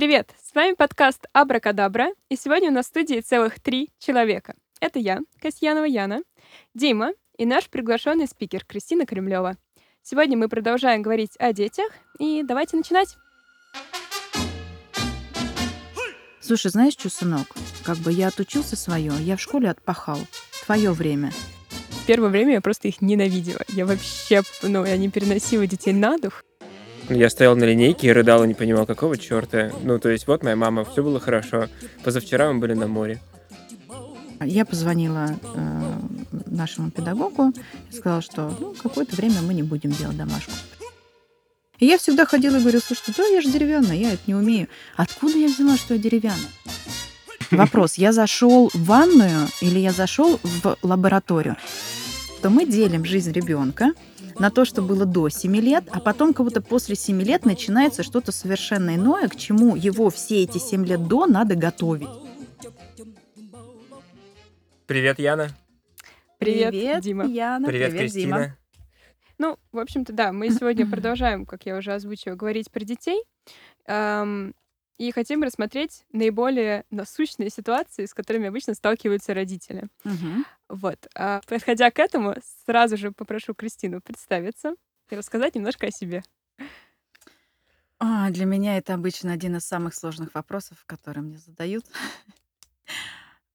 Привет! С вами подкаст Абракадабра, и сегодня у нас в студии целых три человека. Это я, Касьянова Яна, Дима и наш приглашенный спикер Кристина Кремлева. Сегодня мы продолжаем говорить о детях, и давайте начинать. Слушай, знаешь что, сынок? Как бы я отучился свое, я в школе отпахал. Твое время. В первое время я просто их ненавидела. Я вообще, ну, я не переносила детей на дух. Я стоял на линейке и рыдал, и не понимал, какого черта. Ну, то есть, вот моя мама, все было хорошо. Позавчера мы были на море. Я позвонила э, нашему педагогу и сказала, что ну, какое-то время мы не будем делать домашку. И я всегда ходила и говорила, слушай, да, я же деревянная, я это не умею. Откуда я взяла, что я деревянная? Вопрос, я зашел в ванную или я зашел в лабораторию? То мы делим жизнь ребенка на то, что было до 7 лет, а потом кого-то после 7 лет начинается что-то совершенно иное, к чему его все эти 7 лет до надо готовить. Привет, Яна. Привет, Привет Дима. Яна. Привет, Привет, Кристина. Дима. Ну, в общем-то, да, мы сегодня продолжаем, как я уже озвучила, говорить про детей. Эм, и хотим рассмотреть наиболее насущные ситуации, с которыми обычно сталкиваются родители. Мгм. Вот. А подходя к этому, сразу же попрошу Кристину представиться и рассказать немножко о себе. А, для меня это обычно один из самых сложных вопросов, которые мне задают.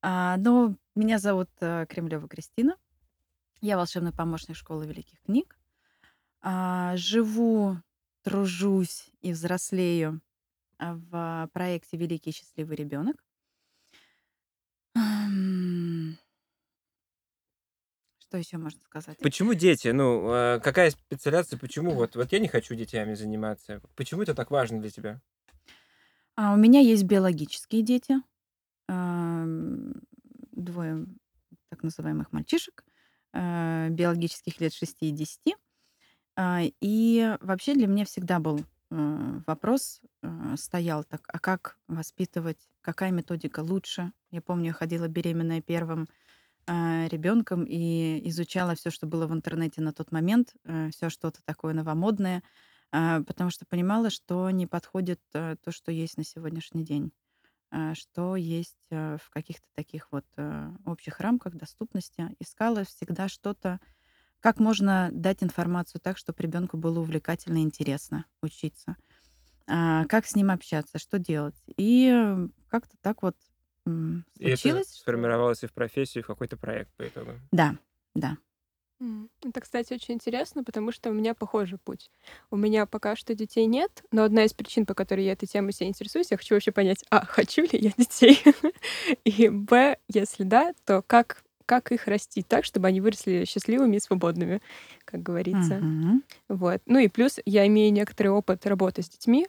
А, ну, меня зовут э, Кремлева Кристина. Я волшебный помощник школы великих книг. А, живу, тружусь и взрослею а, в проекте Великий счастливый ребенок. Что еще можно сказать? Почему дети? Ну, э, какая специализация? Почему вот, вот я не хочу детьми заниматься? Почему это так важно для тебя? А, у меня есть биологические дети. Двое так называемых мальчишек, э, биологических лет 6 и 10. А, И вообще для меня всегда был вопрос, стоял так, а как воспитывать, какая методика лучше? Я помню, я ходила беременная первым ребенком и изучала все, что было в интернете на тот момент, все что-то такое новомодное, а, потому что понимала, что не подходит э, то, что есть на сегодняшний день, а, что есть э, в каких-то таких вот э, общих рамках доступности. Искала всегда что-то, как можно дать информацию так, чтобы ребенку было увлекательно и интересно учиться, А, как с ним общаться, что делать. И э, как-то так вот м, И это случилось. сформировалось и в профессию, и в какой-то проект по итогу. Да, да. Это, кстати, очень интересно, потому что у меня похожий путь. У меня пока что детей нет, но одна из причин, по которой я этой темой себя интересуюсь, я хочу вообще понять, а, хочу ли я детей? И, б, если да, то как, как их растить так, чтобы они выросли счастливыми и свободными, как говорится. Мгм. Вот. Ну и плюс я имею некоторый опыт работы с детьми,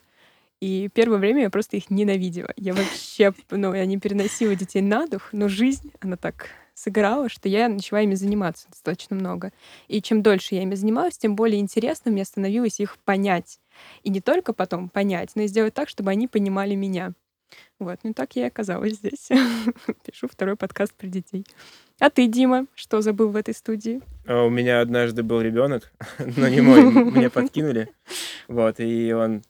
и первое время я просто их ненавидела. Я вообще, ну, я не переносила детей на дух, но жизнь, она так сыграла, что я начала ими заниматься достаточно много. И чем дольше я ими занималась, тем более интересно мне становилось их понять. И не только потом понять, но и сделать так, чтобы они понимали меня. Вот, ну так я и оказалась здесь. Пишу второй подкаст про детей. А ты, Дима, что забыл в этой студии? А У меня однажды был ребенок, но не мой, мне подкинули. Вот, и он...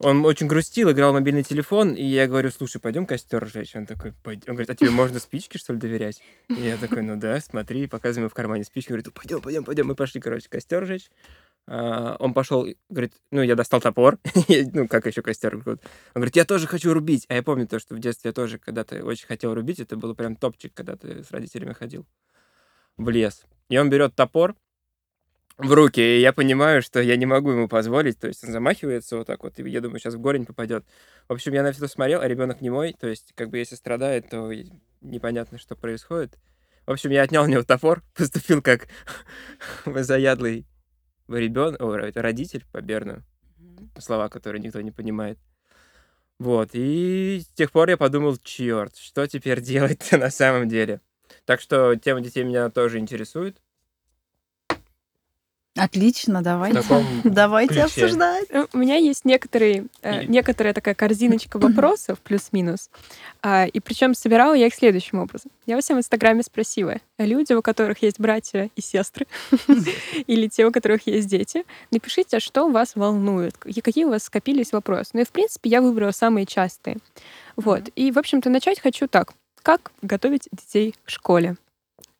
Он очень грустил, играл в мобильный телефон, и я говорю, слушай, пойдем костер жечь. Он такой, пойдем. Он говорит, а тебе можно спички, что ли, доверять? И я такой, ну да, смотри, показываем ему в кармане спички. Говорит, пойдем, пойдем, пойдем. Мы пошли, короче, костер жечь. А, Он пошел, говорит, ну, я достал топор, ну, как еще костер. Он говорит, я тоже хочу рубить. А я помню то, что в детстве я тоже когда-то очень хотел рубить. Это было прям топчик, когда ты с родителями ходил в лес. И он берет топор в руки, и я понимаю, что я не могу ему позволить. То есть он замахивается вот так вот, и я думаю, сейчас в горень попадет. В общем, я на все смотрел, а ребенок не мой. То есть, как бы, если страдает, то непонятно, что происходит. В общем, я отнял у него топор, поступил как заядлый ребенок, родитель по Берну слова, которые никто не понимает. Вот, и с тех пор я подумал, черт, что теперь делать-то на самом деле? Так что тема детей меня тоже интересует. Отлично, давайте. таком Давайте ключе. обсуждать. Э, У меня есть некоторые, э, И- некоторая такая корзиночка вопросов, плюс-минус. А, и причем собирала я их следующим образом. Я у себя в Инстаграме спросила, люди, у которых есть братья и сестры, или те, у которых есть дети, напишите, что вас волнует, и какие у вас скопились вопросы. Ну и, в принципе, я выбрала самые частые. Вот. И, в общем-то, начать хочу так. Как готовить детей в школе?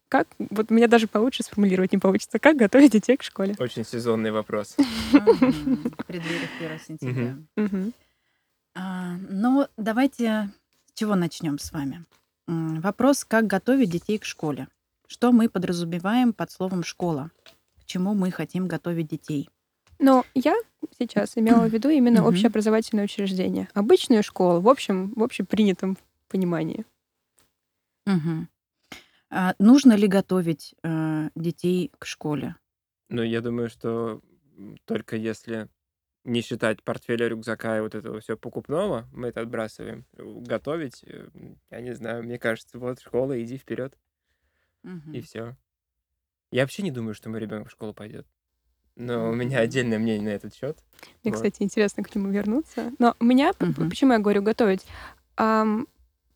Как, вот у меня даже получше сформулировать не получится, как готовить детей к школе. Очень сезонный вопрос. В преддверии 1 сентября. А, Ну, давайте с чего начнем с вами? Вопрос, как готовить детей к школе. Что мы подразумеваем под словом «школа»? К чему мы хотим готовить детей? Но я сейчас имела в виду именно Мгм. общеобразовательное учреждение. Обычную школу, в общем, в общепринятом понимании. Мгм. А, Нужно ли готовить э, детей к школе? Но я думаю, что только если не считать портфеля, рюкзака и вот этого все покупного, мы это отбрасываем. Готовить, э, я не знаю, мне кажется, вот школа, иди вперед, и Мгм. все. Я вообще не думаю, что мой ребенок в школу пойдет. Но у меня отдельное мнение на этот счет. Мне, Вот. кстати, интересно к нему вернуться. Но у меня, Мгм. почему я говорю готовить?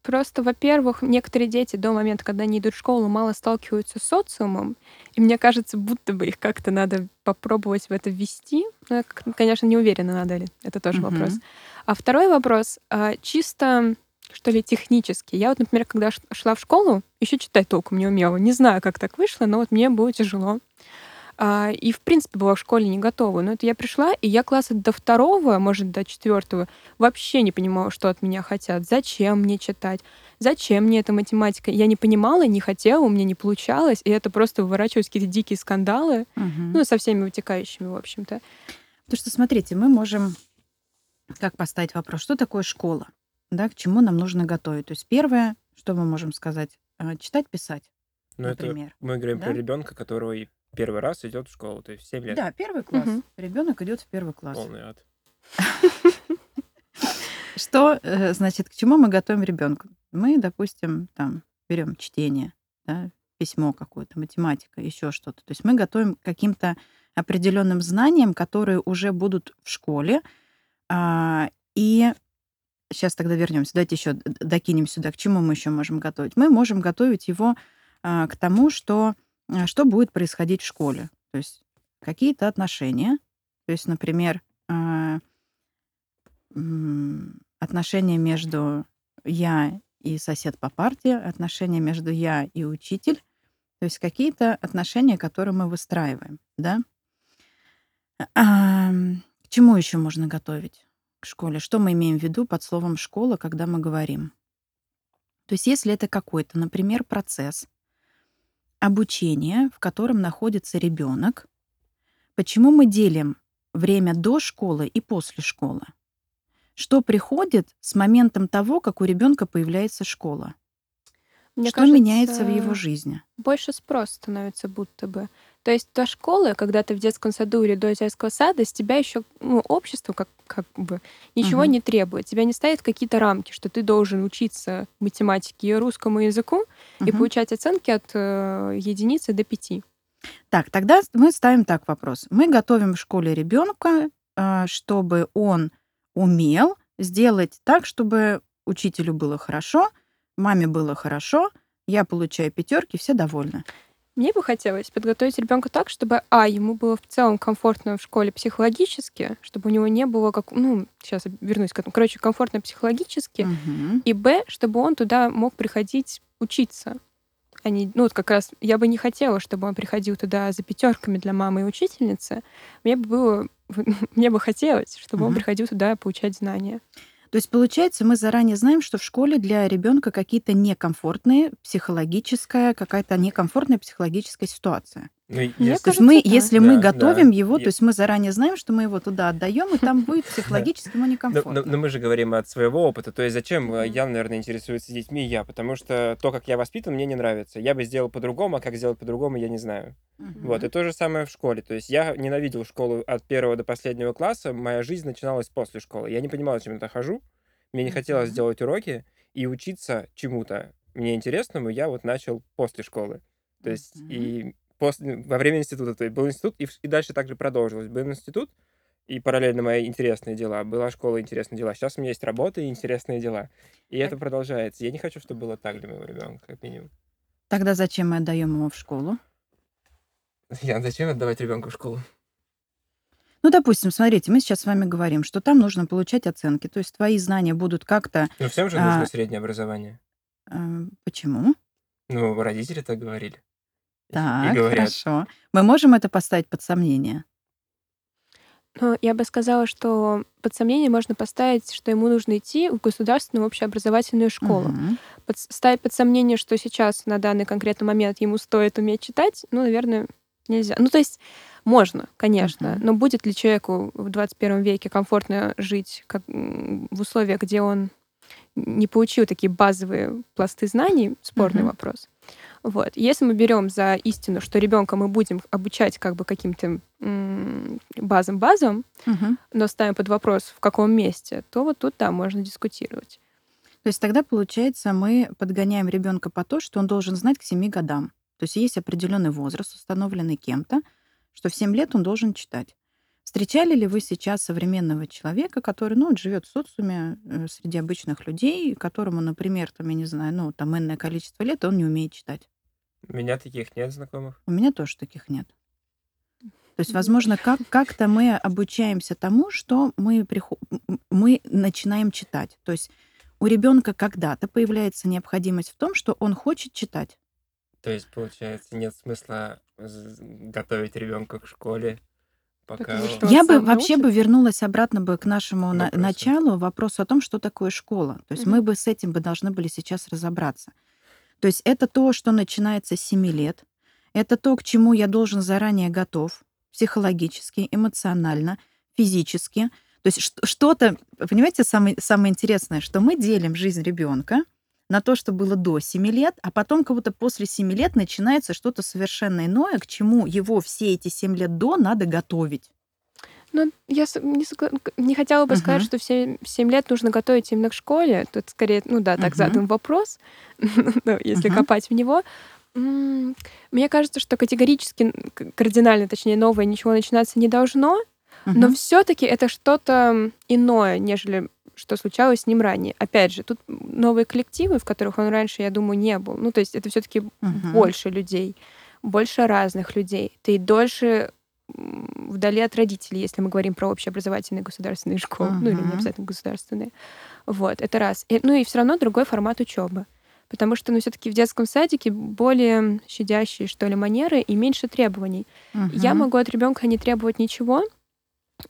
Просто, во-первых, некоторые дети до момента, когда они идут в школу, мало сталкиваются с социумом, и мне кажется, будто бы их как-то надо попробовать в это ввести. Но я, к- конечно, не уверена, надо ли. Это тоже Мгм. вопрос. А второй вопрос, а, чисто что ли, технический. Я вот, например, когда шла в школу, еще читать толком не умела. Не знаю, как так вышло, но вот мне было тяжело. А, и, в принципе, была в школе не готова. Но это я пришла, и я класса до второго, может, до четвертого, вообще не понимала, что от меня хотят. Зачем мне читать? Зачем мне эта математика? Я не понимала, не хотела, у меня не получалось, и это просто выворачивались какие-то дикие скандалы, Мгм. ну, со всеми вытекающими, в общем-то. Потому что, смотрите, мы можем как поставить вопрос, что такое школа? Да, к чему нам нужно готовить? То есть первое, что мы можем сказать, э, читать, писать, Но это например. мы говорим да? про ребенка, который первый раз идет в школу, то есть в 7 лет. Да, первый класс. Мгм. Ребенок идет в первый класс. Полный ад. Что, э, значит, к чему мы готовим ребенка? Мы, допустим, там берем чтение, да, письмо какое-то, математика, еще что-то. То есть мы готовим к каким-то определенным знаниям, которые уже будут в школе. А, и сейчас тогда вернемся. Давайте еще докинем сюда, к чему мы еще можем готовить. Мы можем готовить его а, к тому, что, что будет происходить в школе. То есть какие-то отношения. То есть, например, а, отношения между я и сосед по парте, отношения между я и учитель, то есть какие-то отношения, которые мы выстраиваем, да? А, к чему еще можно готовить к школе? Что мы имеем в виду под словом школа, когда мы говорим? То есть если это какой-то, например, процесс обучения, в котором находится ребенок, почему мы делим время до школы и после школы? Что приходит с моментом того, как у ребенка появляется школа? Мне что меняется в кажется, его жизни? больше спрос становится будто бы. То есть до школы, когда ты в детском саду или до детского сада, с тебя еще ну, общество как, как бы ничего Мгм. не требует. Тебя не ставят какие-то рамки, что ты должен учиться математике и русскому языку и Мгм. получать оценки от э, единицы до пяти. Так, тогда мы ставим так вопрос. Мы готовим в школе ребенка, а, чтобы он умел сделать так, чтобы учителю было хорошо, маме было хорошо, я получаю пятерки, все довольны. Мне бы хотелось подготовить ребенка так, чтобы, а, ему было в целом комфортно в школе психологически, чтобы у него не было как, ну, сейчас вернусь к этому, короче, комфортно психологически, Мгм. и б, чтобы он туда мог приходить учиться. А не, ну, вот как раз я бы не хотела, чтобы он приходил туда за пятерками для мамы и учительницы. Мне бы было, мне бы хотелось, чтобы он Мгм. приходил туда получать знания. То есть, получается, мы заранее знаем, что в школе для ребенка какие-то некомфортные психологическая, какая-то некомфортная психологическая ситуация. Ну, Мне если- кажется, мы, да. если мы Да, готовим да. его, то есть мы заранее знаем, что мы его туда отдаем, и там будет психологически ему Но, некомфортно. но- но мы же говорим от своего опыта. То есть зачем Мгм. я, наверное, интересуется детьми я? Потому что то, как я воспитан, мне не нравится. Я бы сделал по-другому, а как сделать по-другому, я не знаю. Мгм. Вот, и то же самое в школе. То есть я ненавидел школу от первого до последнего класса. Моя жизнь начиналась после школы. Я не понимал, зачем я туда хожу. Мне не хотелось Мгм. делать уроки и учиться чему-то мне интересному я вот начал после школы. То есть и после, во время института. То есть был институт, и, и дальше также продолжилось. Был институт, и параллельно мои интересные дела. Была школа, интересные дела. Сейчас у меня есть работа и интересные дела. И это продолжается. Я не хочу, чтобы было так для моего ребенка, как минимум. Тогда зачем мы отдаем его в школу? Ян, зачем отдавать ребенка в школу? Ну, допустим, смотрите, мы сейчас с вами говорим, что там нужно получать оценки, то есть твои знания будут как-то... Ну, всем же А. нужно среднее образование. э, почему? Ну, родители так говорили. Так, говорят. хорошо. Мы можем это поставить под сомнение? Но я бы сказала, что под сомнение можно поставить, что ему нужно идти в государственную общеобразовательную школу. Мгм. Под- ставить под сомнение, что сейчас на данный конкретный момент ему стоит уметь читать, ну, наверное, нельзя. Ну, то есть можно, конечно, Мгм. но будет ли человеку в 21 веке комфортно жить как, в условиях, где он не получил такие базовые пласты знаний, спорный Мгм. вопрос. Вот. Если мы берем за истину, что ребенка мы будем обучать как бы каким-то базам-базам, Мгм. но ставим под вопрос, в каком месте, то вот тут, да, можно дискутировать. То есть тогда, получается, мы подгоняем ребенка по то, что он должен знать к 7 годам. То есть есть определенный возраст, установленный кем-то, что в 7 лет он должен читать. Встречали ли вы сейчас современного человека, который, ну, вот живет в социуме э, среди обычных людей, которому, например, там, я не знаю, ну, там, энное количество лет, и он не умеет читать? У меня таких нет знакомых. У меня тоже таких нет. То есть, возможно, как- как-то мы обучаемся тому, что мы, прихо- м- мы начинаем читать. То есть у ребенка когда-то появляется необходимость в том, что он хочет читать. То есть, получается, нет смысла з- готовить ребенка к школе, пока... Потому что Я бы вообще бы вернулась обратно бы к нашему на- началу, вопросу о том, что такое школа. То есть мы Мгм. бы с этим бы должны были сейчас разобраться. То есть это то, что начинается с 7 лет. Это то, к чему я должен заранее готов психологически, эмоционально, физически. То есть ш- что-то, понимаете, самое, самое интересное, что мы делим жизнь ребенка на то, что было до 7 лет, а потом как будто после 7 лет начинается что-то совершенно иное, к чему его все эти 7 лет до надо готовить. Ну, я не, согла- не хотела бы сказать, Мгм. что в 7, лет нужно готовить именно к школе. Тут скорее, ну да, так Мгм. задан вопрос, ну, если Мгм. копать в него. Мне кажется, что категорически, кардинально, точнее, новое ничего начинаться не должно, но все-таки это что-то иное, нежели что случалось с ним ранее. Опять же, тут новые коллективы, в которых он раньше, я думаю, не был. Ну, то есть это все-таки Мгм. больше людей, больше разных людей. Ты дольше вдали от родителей, если мы говорим про общеобразовательные государственные школы, ну или не обязательно государственные. Вот, это раз. И- ну и все равно другой формат учебы. Потому что, ну, все-таки в детском садике более щадящие, что ли, манеры и меньше требований. Я Мгм. могу от ребенка не требовать ничего,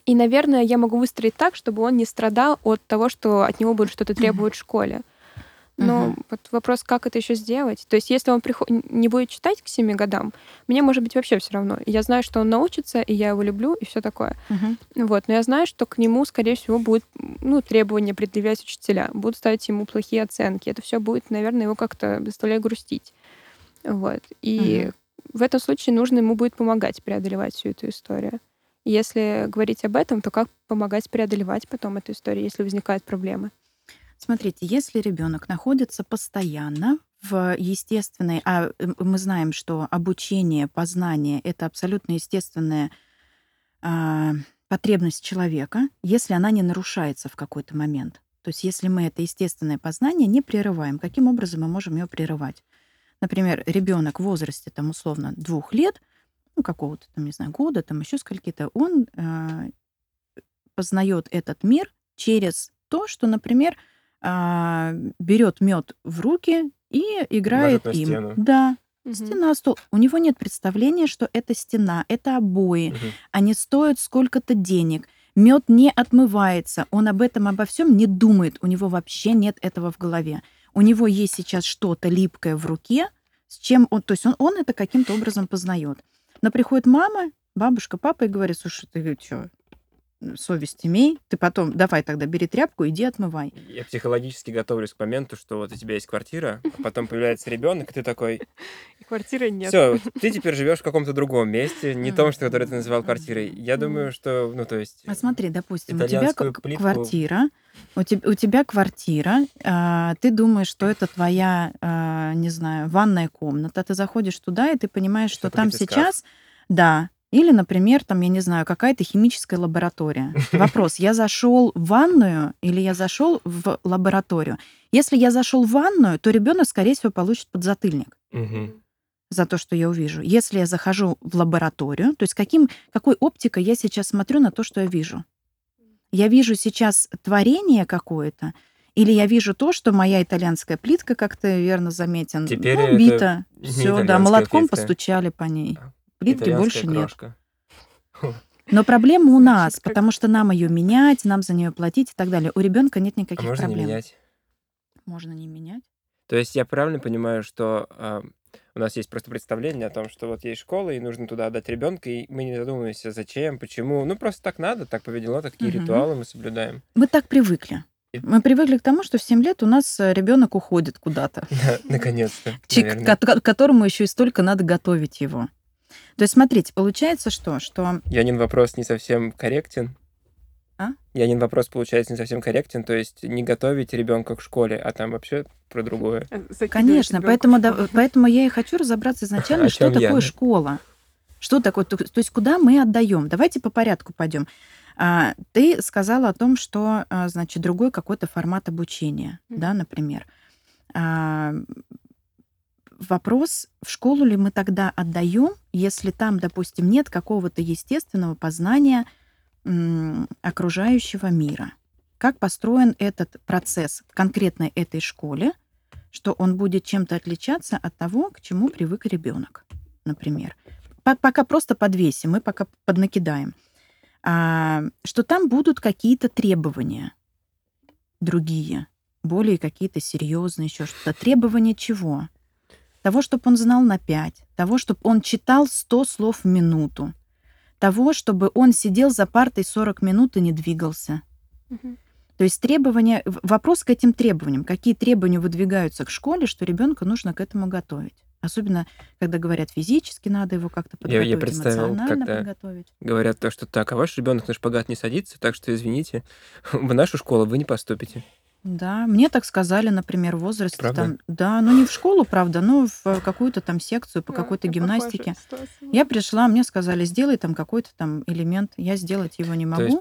и, наверное, я могу выстроить так, чтобы он не страдал от того, что от него будут что-то требовать в школе. Но Мгм. вот вопрос, как это еще сделать? То есть, если он приход... не будет читать к 7 годам, мне может быть вообще все равно. Я знаю, что он научится, и я его люблю, и все такое. Мгм. Вот. Но я знаю, что к нему, скорее всего, будут ну, требования предъявлять учителя, будут ставить ему плохие оценки. Это все будет, наверное, его как-то заставлять грустить. Вот. И Мгм. в этом случае нужно ему будет помогать преодолевать всю эту историю. Если говорить об этом, то как помогать преодолевать потом эту историю, если возникают проблемы? Смотрите, если ребенок находится постоянно в естественной, а мы знаем, что обучение, познание это абсолютно естественная а, потребность человека, если она не нарушается в какой-то момент. То есть если мы это естественное познание не прерываем, каким образом мы можем ее прерывать? Например, ребенок в возрасте там условно двух лет, ну какого-то там не знаю года, там еще скольки-то, он э, познает этот мир через то, что, например, а, берет мед в руки и играет им. стену. Да, Мгм. стена, стол. У него нет представления, что это стена, это обои, Мгм. они стоят сколько-то денег. Мед не отмывается, он об этом обо всем не думает, у него вообще нет этого в голове. У него есть сейчас что-то липкое в руке, с чем он, то есть он, он это каким-то образом познает. Но приходит мама, бабушка, папа и говорит, слушай, ты что, совесть имей, ты потом давай тогда бери тряпку, иди отмывай. Я психологически готовлюсь к моменту, что вот у тебя есть квартира, а потом появляется ребенок, и ты такой, И квартиры нет. все, ты теперь живешь в каком-то другом месте, не том, что который ты называл квартирой. Я думаю, что, ну то есть, А смотри, допустим, у тебя квартира, У, теб- у тебя квартира, а, ты думаешь, что это твоя, а, не знаю, ванная комната. Ты заходишь туда, и ты понимаешь, что Что там сейчас, да, или, например, там, я не знаю, какая-то химическая лаборатория. Вопрос: я зашел в ванную или я зашел в лабораторию? Если я зашел в ванную, то ребенок, скорее всего, получит подзатыльник за то, что я увижу. Если я захожу в лабораторию, то есть каким, какой оптикой я сейчас смотрю на то, что я вижу? Я вижу сейчас творение какое-то, или я вижу то, что моя итальянская плитка, как ты верно заметен, Теперь ну, это бита. не Все, да, молотком плитка. постучали по ней. А, Плитки Итальянская больше нет. крошка. Но проблема у нас, как- потому что нам ее менять, нам за нее платить и так далее. У ребенка нет А никаких можно не проблем. менять? Можно не менять. То есть я правильно понимаю, что а, у нас есть просто представление о том, что вот есть школа, и нужно туда отдать ребенка, и мы не задумываемся, зачем, почему. Ну, просто так надо, так поведено, такие Мгм. ритуалы мы соблюдаем. Мы так привыкли. Мы привыкли к тому, что в 7 лет у нас ребенок уходит куда-то. Да, Наконец-то, к которому еще и столько надо готовить его. То есть, смотрите, получается что? Что Янин вопрос не совсем корректен. А? Янин вопрос, получается, не совсем корректен. То есть не готовить ребенка к школе, а там вообще про другое. Э, закидывать Конечно, поэтому, да- поэтому я и хочу разобраться изначально, О что такое я? школа. Что такое, то, то есть куда мы отдаем? Давайте по порядку пойдем. А, ты сказала о том, что, а, значит, другой какой-то формат обучения, Мгм. да, например. А, вопрос, в школу ли мы тогда отдаем, если там, допустим, нет какого-то естественного познания окружающего мира? Как построен этот процесс в конкретной этой школе, что он будет чем-то отличаться от того, к чему привык ребенок, например. По- Пока просто подвесим, мы пока поднакидаем. А, что там будут какие-то требования другие, более какие-то серьезные, еще что-то. Требования чего? Того, чтобы он знал на 5, того, чтобы он читал 100 слов в минуту, того, чтобы он сидел за партой 40 минут и не двигался. То есть требования, вопрос к этим требованиям. Какие требования выдвигаются к школе, что ребенка нужно к этому готовить? Особенно, когда говорят физически, надо его как-то Я- я подготовить, представил, эмоционально когда- подготовить. Говорят то, что так, а ваш ребенок на шпагат не садится, так что извините, в нашу школу вы не поступите. Да, мне так сказали, например, в возрасте Правда? там, да, ну не в школу, правда, но в какую-то там секцию по Да, какой-то у меня похожая гимнастике. Я пришла, мне сказали, сделай там какой-то там элемент, я сделать его не могу. есть-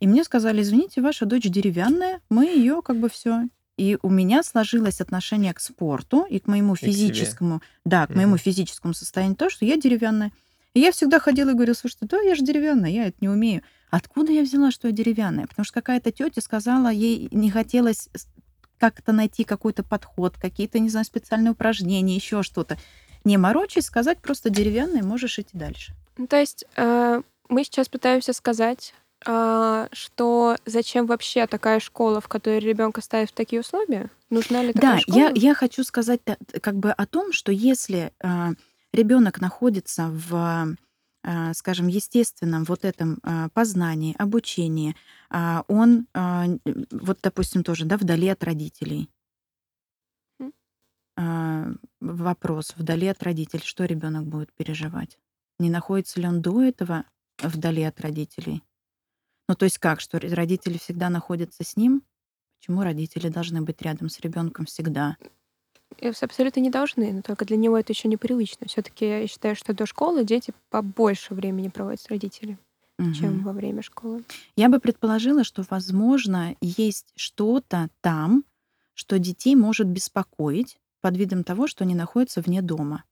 И мне сказали, извините, ваша дочь деревянная, мы ее как бы все. И у меня сложилось отношение к спорту и к моему к себе. физическому, да, к моему Мгм. физическому состоянию, то, что я деревянная. И я всегда ходила и говорила, слушайте, да, я же деревянная, я это не умею. Откуда я взяла, что я деревянная? Потому что какая-то тетя сказала, ей не хотелось как-то найти какой-то подход, какие-то, не знаю, специальные упражнения, еще что-то. Не морочись, сказать просто деревянная, можешь идти дальше. Ну, то есть э, мы сейчас пытаемся сказать, а, что зачем вообще такая школа, в которой ребенка ставят в такие условия? Нужна ли такая Да, школа? я, я хочу сказать т- как бы о том, что если ребенок находится в, скажем, естественном вот этом а, познании, обучении, а, он, а, вот, допустим, тоже, да, вдали от родителей. А, Вопрос, вдали от родителей, что ребенок будет переживать? Не находится ли он до этого вдали от родителей? Ну, то есть как, что родители всегда находятся с ним? Почему родители должны быть рядом с ребенком всегда? Абсолютно не должны, но только для него это еще непривычно. Все-таки я считаю, что до школы дети побольше времени проводят с родителями, чем Мгм. во время школы. Я бы предположила, что, возможно, есть что-то там, что детей может беспокоить под видом того, что они находятся вне дома.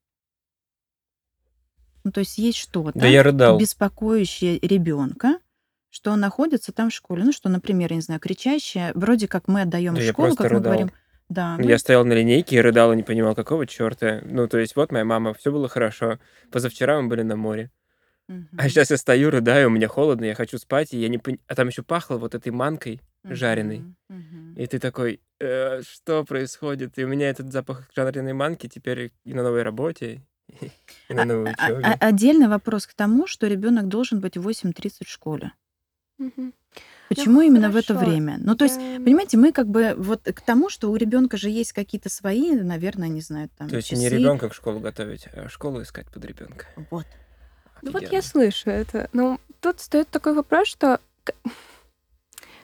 Ну, то есть есть что-то, Да я рыдал. беспокоящее ребенка, что он находится там в школе. Ну, что, например, я не знаю, кричащее, вроде как мы отдаем Да школу, как мы рыдал. говорим. Да, мы- Я стоял на линейке и рыдал и не понимал, какого черта. Ну, то есть, вот моя мама, все было хорошо. Позавчера мы были на море. Мгм. А сейчас я стою, рыдаю, мне холодно, я хочу спать, и я не пон- А там еще пахло вот этой манкой жареной. Мгм. Мгм. И ты такой, «Э, что происходит? И у меня этот запах жареной манки теперь и на новой работе, и на новой А- а- учебе. Отдельный вопрос к тому, что ребенок должен быть в 8.30 в школе. Почему именно в это хорошо. время? Ну, то есть, понимаете, мы как бы вот к тому, что у ребенка же есть какие-то свои, наверное, не знаю, там То есть часы. не ребенка к школу готовить, а школу искать под ребенка. Вот. Ну вот я слышу это. Ну, тут стоит такой вопрос, что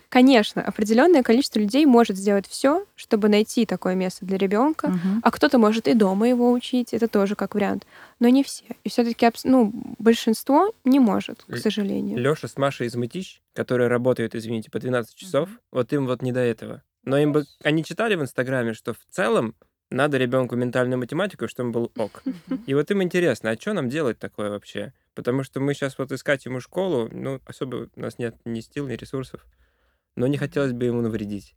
конечно, определенное количество людей может сделать все, чтобы найти такое место для ребенка, Мгм. а кто-то может и дома его учить, это тоже как вариант, но не все. И все-таки ну, большинство не может, к Л- сожалению. Леша с Машей из Мытищ, которые работают, извините, по 12 часов, вот им вот не до этого. Но им бы... Они читали в Инстаграме, что в целом надо ребенку ментальную математику, чтобы он был ок. И вот им интересно, а что нам делать такое вообще? Потому что мы сейчас вот искать ему школу, ну, особо у нас нет ни сил, ни ресурсов. Но не хотелось бы ему навредить.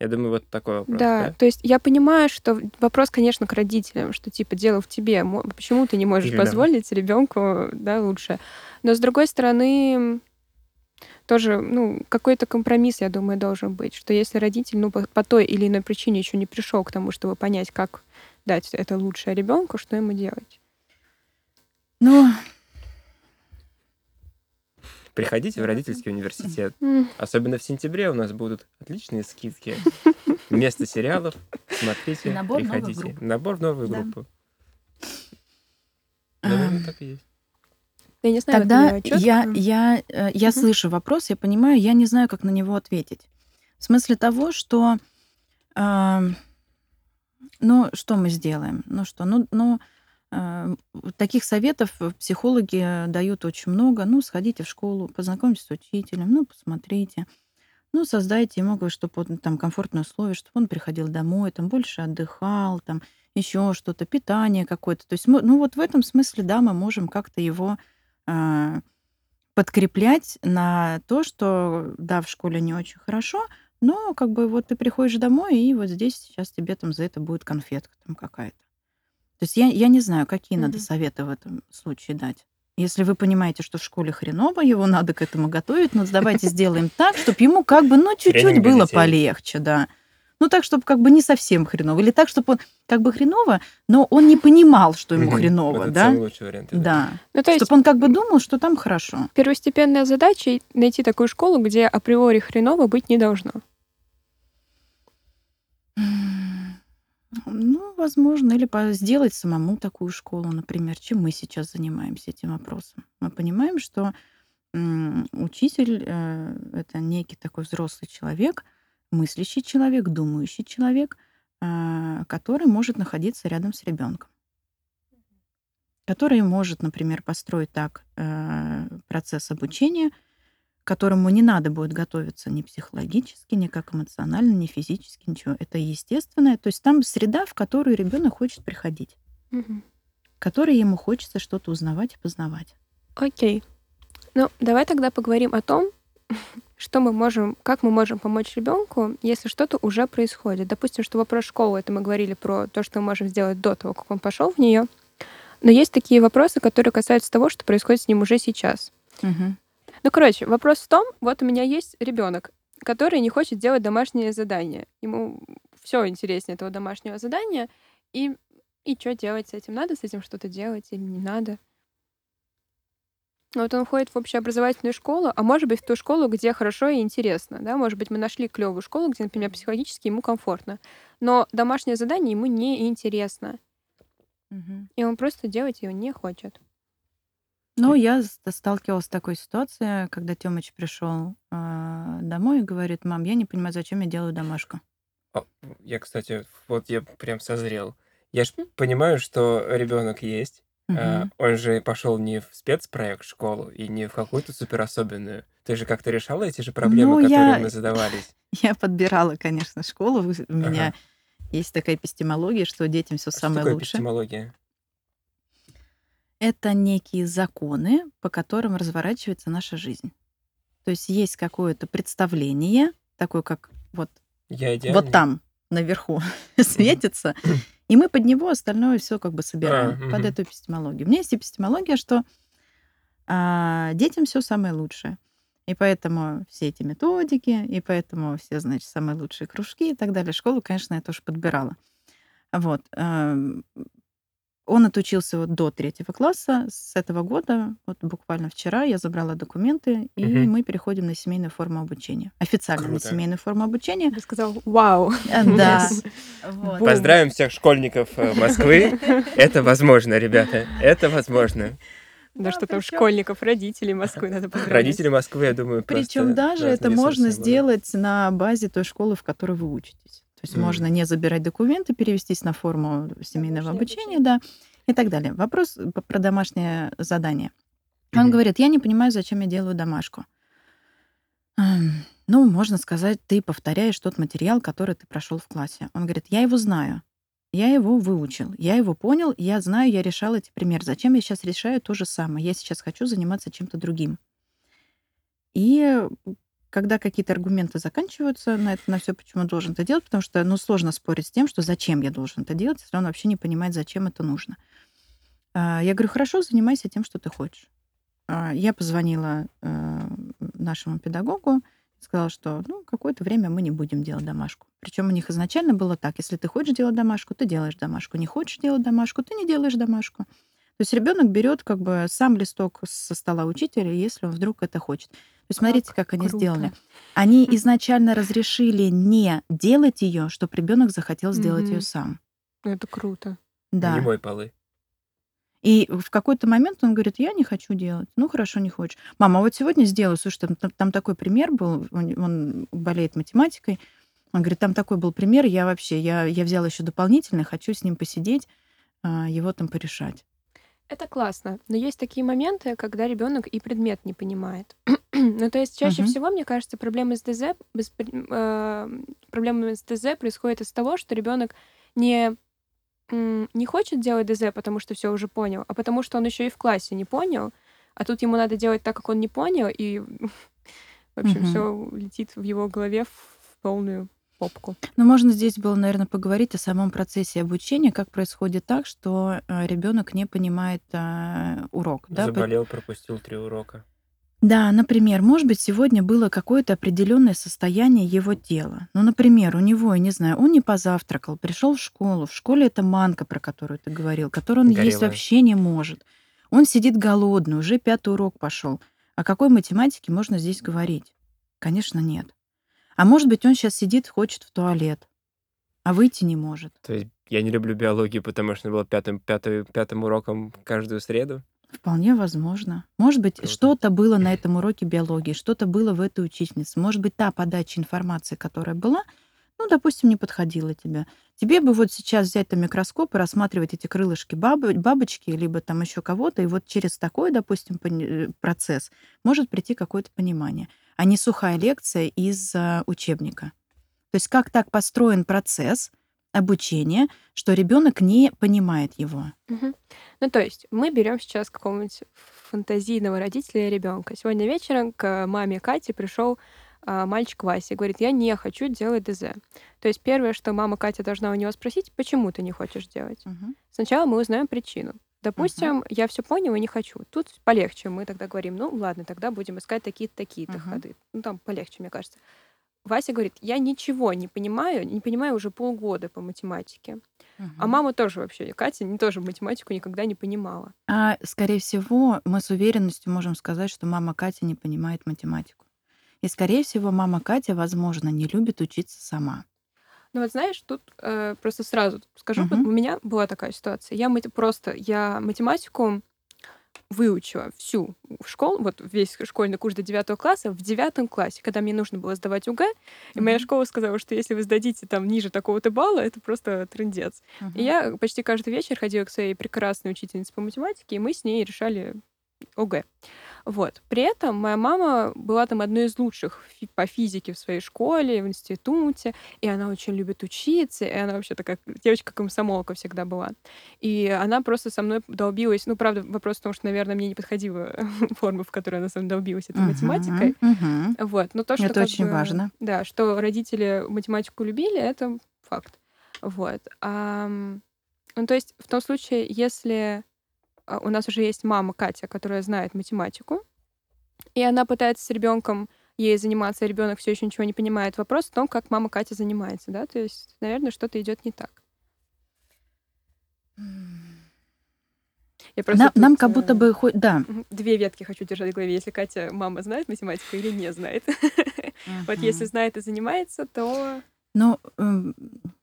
Я думаю, вот такой вопрос. Да, Да, то есть я понимаю, что вопрос, конечно, к родителям, что типа дело в тебе, почему ты не можешь Или позволить ребенку, да, лучше. Но с другой стороны, тоже, ну, какой-то компромисс, я думаю, должен быть, что если родитель, ну, по, по той или иной причине еще не пришел к тому, чтобы понять, как дать это лучшее ребенку, что ему делать. Ну, Приходите в родительский университет. Особенно в сентябре у нас будут отличные скидки. Вместо сериалов смотрите, Набор новых приходите. групп. Набор в новую Да. группу. Наверное, Эм, так и есть. Я не знаю, Тогда я чётко- я, я, э, я Мгм. слышу вопрос, я понимаю, я не знаю, как на него ответить. В смысле того, что, ам, ну, что мы сделаем? Ну что, ну, ну э, таких советов э, психологи дают очень много. Ну, сходите в школу, познакомьтесь с учителем, ну, посмотрите. Ну, создайте ему, чтобы он там комфортные условия, чтобы он приходил домой, там больше отдыхал, там еще что-то, питание какое-то. То есть, мы, ну, вот в этом смысле, да, мы можем как-то его а, подкреплять на то, что да, в школе не очень хорошо, но как бы вот ты приходишь домой, и вот здесь сейчас тебе там за это будет конфетка там какая-то. То есть я, я не знаю, какие надо Мгм. советы в этом случае дать. Если вы понимаете, что в школе хреново, его надо к этому готовить, ну давайте сделаем так, чтобы ему как бы, ну, чуть-чуть было полегче, да. Ну, так, чтобы как бы не совсем хреново. Или так, чтобы он как бы хреново, но он не понимал, что ему хреново, это да? самый лучший вариант. Да. Ну, то есть Чтобы он как бы думал, что там хорошо. первостепенная задача — найти такую школу, где априори хреново быть не должно. Ну, возможно, или по- сделать самому такую школу, например, чем мы сейчас занимаемся этим вопросом. Мы понимаем, что м, учитель э, это некий такой взрослый человек, мыслящий человек, думающий человек, э, который может находиться рядом с ребенком, который может, например, построить так э, процесс обучения, которому не надо будет готовиться ни психологически, ни как эмоционально, ни физически, ничего. Это естественное. То есть там среда, в которую ребенок хочет приходить, в которой ему хочется что-то узнавать и познавать. Окей. Ну, давай тогда поговорим о том, что мы можем, как мы можем помочь ребенку, если что-то уже происходит. Допустим, что вопрос школы, это мы говорили про то, что мы можем сделать до того, как он пошел в нее. Но есть такие вопросы, которые касаются того, что происходит с ним уже сейчас. Ну, короче, вопрос в том, вот у меня есть ребенок, который не хочет делать домашнее задание. Ему все интереснее этого домашнего задания. И, и что делать с этим? Надо с этим что-то делать или не надо? Вот он ходит в общеобразовательную школу, а может быть в ту школу, где хорошо и интересно, да, может быть мы нашли клевую школу, где, например, психологически ему комфортно, но домашнее задание ему не интересно, и он просто делать его не хочет. Ну, я с- сталкивалась с такой ситуацией, когда Тёмыч пришел э, домой и говорит, мам, я не понимаю, зачем я делаю домашку. О, Я, кстати, вот я прям созрел. Я же понимаю, что ребенок есть. а, Мгм. Он же пошел не в спецпроект школу и не в какую-то супер особенную. Ты же как-то решала эти же проблемы, Ну, которые я- мы задавались. Я подбирала, конечно, школу. У меня Ага. есть такая эпистемология, что детям все А Что самое такое лучшее. эпистемология? Это некие законы, по которым разворачивается наша жизнь. То есть есть какое-то представление, такое как вот вот там наверху светится, и мы под него остальное все как бы собираем А, под эту эпистемологию. У меня есть эпистемология, что а, детям все самое лучшее. И поэтому все эти методики, и поэтому все, значит, самые лучшие кружки и так далее. Школу, конечно, я тоже подбирала. Вот. Он отучился вот до третьего класса. С этого года, вот буквально вчера, я забрала документы, и Мгм. мы переходим на семейную форму обучения. Официально на Круто. семейную форму обучения. Я сказал, вау. Э, Да. Yes. Вот. Поздравим всех школьников э, Москвы. Это возможно, ребята. Это возможно. Да, Да, что там школьников, родителей Москвы надо поздравлять. Родители Москвы, я думаю, Причем даже это можно сделать на базе той школы, в которой вы учитесь. То есть М. можно не забирать документы, перевестись на форму семейного обучения, да, и так далее. Вопрос п- про домашнее задание. Он Мгм. говорит, я не понимаю, зачем я делаю домашку. Ну, можно сказать, ты повторяешь тот материал, который ты прошел в классе. Он говорит, я его знаю, я его выучил, я его понял, я знаю, я решал эти примеры. Зачем я сейчас решаю то же самое? Я сейчас хочу заниматься чем-то другим. И когда какие-то аргументы заканчиваются на это, на все, почему должен это делать, потому что, ну, сложно спорить с тем, что зачем я должен это делать, если он вообще не понимает, зачем это нужно. А, Я говорю, хорошо, занимайся тем, что ты хочешь. А, Я позвонила э, нашему педагогу, сказала, что ну, какое-то время мы не будем делать домашку. Причем у них изначально было так, если ты хочешь делать домашку, ты делаешь домашку, не хочешь делать домашку, ты не делаешь домашку. То есть ребенок берет как бы сам листок со стола учителя, если он вдруг это хочет. То есть смотрите, как, они круто. сделали. Они изначально разрешили не делать ее, чтобы ребенок захотел сделать ее сам. Ну, Это круто. Да. Не мой полы. И в какой-то момент он говорит, я не хочу делать. Ну, хорошо, не хочешь. Мама, а вот сегодня сделаю. Слушай, там, там- там такой пример был, он, он болеет математикой. Он говорит, там такой был пример, я вообще, я, я взяла еще дополнительный, хочу с ним посидеть, а, его там порешать. Это классно. Но есть такие моменты, когда ребенок и предмет не понимает. ну, то есть чаще Мгм. всего, мне кажется, проблемы с ДЗ, без э, проблемы с ДЗ происходят из того, что ребенок не не хочет делать ДЗ, потому что все уже понял, а потому что он еще и в классе не понял, а тут ему надо делать так, как он не понял, и в общем Мгм. все летит в его голове в полную попку. Но можно здесь было, наверное, поговорить о самом процессе обучения, как происходит так, что ребенок не понимает а, урок. Да? Заболел, пропустил три урока. Да, например, может быть, сегодня было какое-то определенное состояние его тела. Ну, например, у него, я не знаю, он не позавтракал, пришел в школу. В школе это манка, про которую ты говорил, которую он есть Горелая. вообще не может. Он сидит голодный, уже пятый урок пошел. О какой математике можно здесь говорить? Конечно, нет. А может быть, он сейчас сидит, хочет в туалет, а выйти не может. То есть я не люблю биологию, потому что было пятым, пятым, пятым уроком каждую среду. Вполне возможно. Может быть, Круто. что-то было на этом уроке биологии, что-то было в этой учительнице. Может быть, та подача информации, которая была, ну, допустим, не подходила тебе. Тебе бы вот сейчас взять там микроскоп и рассматривать эти крылышки бабы- бабочки, либо там еще кого-то, и вот через такой, допустим, э, процесс может прийти какое-то понимание, а не сухая лекция из а, учебника. То есть как так построен процесс обучения, что ребенок не понимает его. Мгм. Ну, то есть мы берем сейчас какого-нибудь фантазийного родителя ребенка. Сегодня вечером к маме Кате пришел а, мальчик Вася и говорит, я не хочу делать ДЗ. То есть первое, что мама Катя должна у него спросить, почему ты не хочешь делать? Сначала мы узнаем причину. Допустим, я все понял и не хочу. Тут полегче. Мы тогда говорим, ну ладно, тогда будем искать такие-то, такие-то Мгм. ходы. Ну там полегче, мне кажется. Вася говорит, я ничего не понимаю, не понимаю уже полгода по математике. А мама тоже вообще, Катя, не тоже математику никогда не понимала. А, скорее всего, мы с уверенностью можем сказать, что мама Катя не понимает математику. И, скорее всего, мама Катя, возможно, не любит учиться сама. Ну вот знаешь, тут э, просто сразу скажу, вот Мгм. у меня была такая ситуация. Я мат- просто я математику выучила всю в школу, вот весь школьный курс до девятого класса, в девятом классе, когда мне нужно было сдавать УГ, и моя школа сказала, что если вы сдадите там ниже такого-то балла, это просто трындец. И я почти каждый вечер ходила к своей прекрасной учительнице по математике, и мы с ней решали ОГЭ. Вот. При этом моя мама была там одной из лучших по физике в своей школе, в институте, и она очень любит учиться, и она вообще такая девочка-комсомолка всегда была. И она просто со мной долбилась. Ну, правда, вопрос в том, что, наверное, мне не подходила форма, в которой она со мной долбилась этой Мгм, математикой. мгм. Вот. Но то, что Это очень бы, важно. Да, что родители математику любили, это факт. Вот. Ам, ну, то есть в том случае, если а, у нас уже есть мама Катя, которая знает математику, и она пытается с ребенком ей заниматься, а ребенок все еще ничего не понимает. Вопрос в том, как мама Катя занимается, да, то есть, наверное, что-то идет не так. Я просто Нам, нам тут, как будто э, бы... хо- Да. Две ветки хочу держать в голове, если Катя, мама, знает математику или не знает. Вот если знает и занимается, то Но м,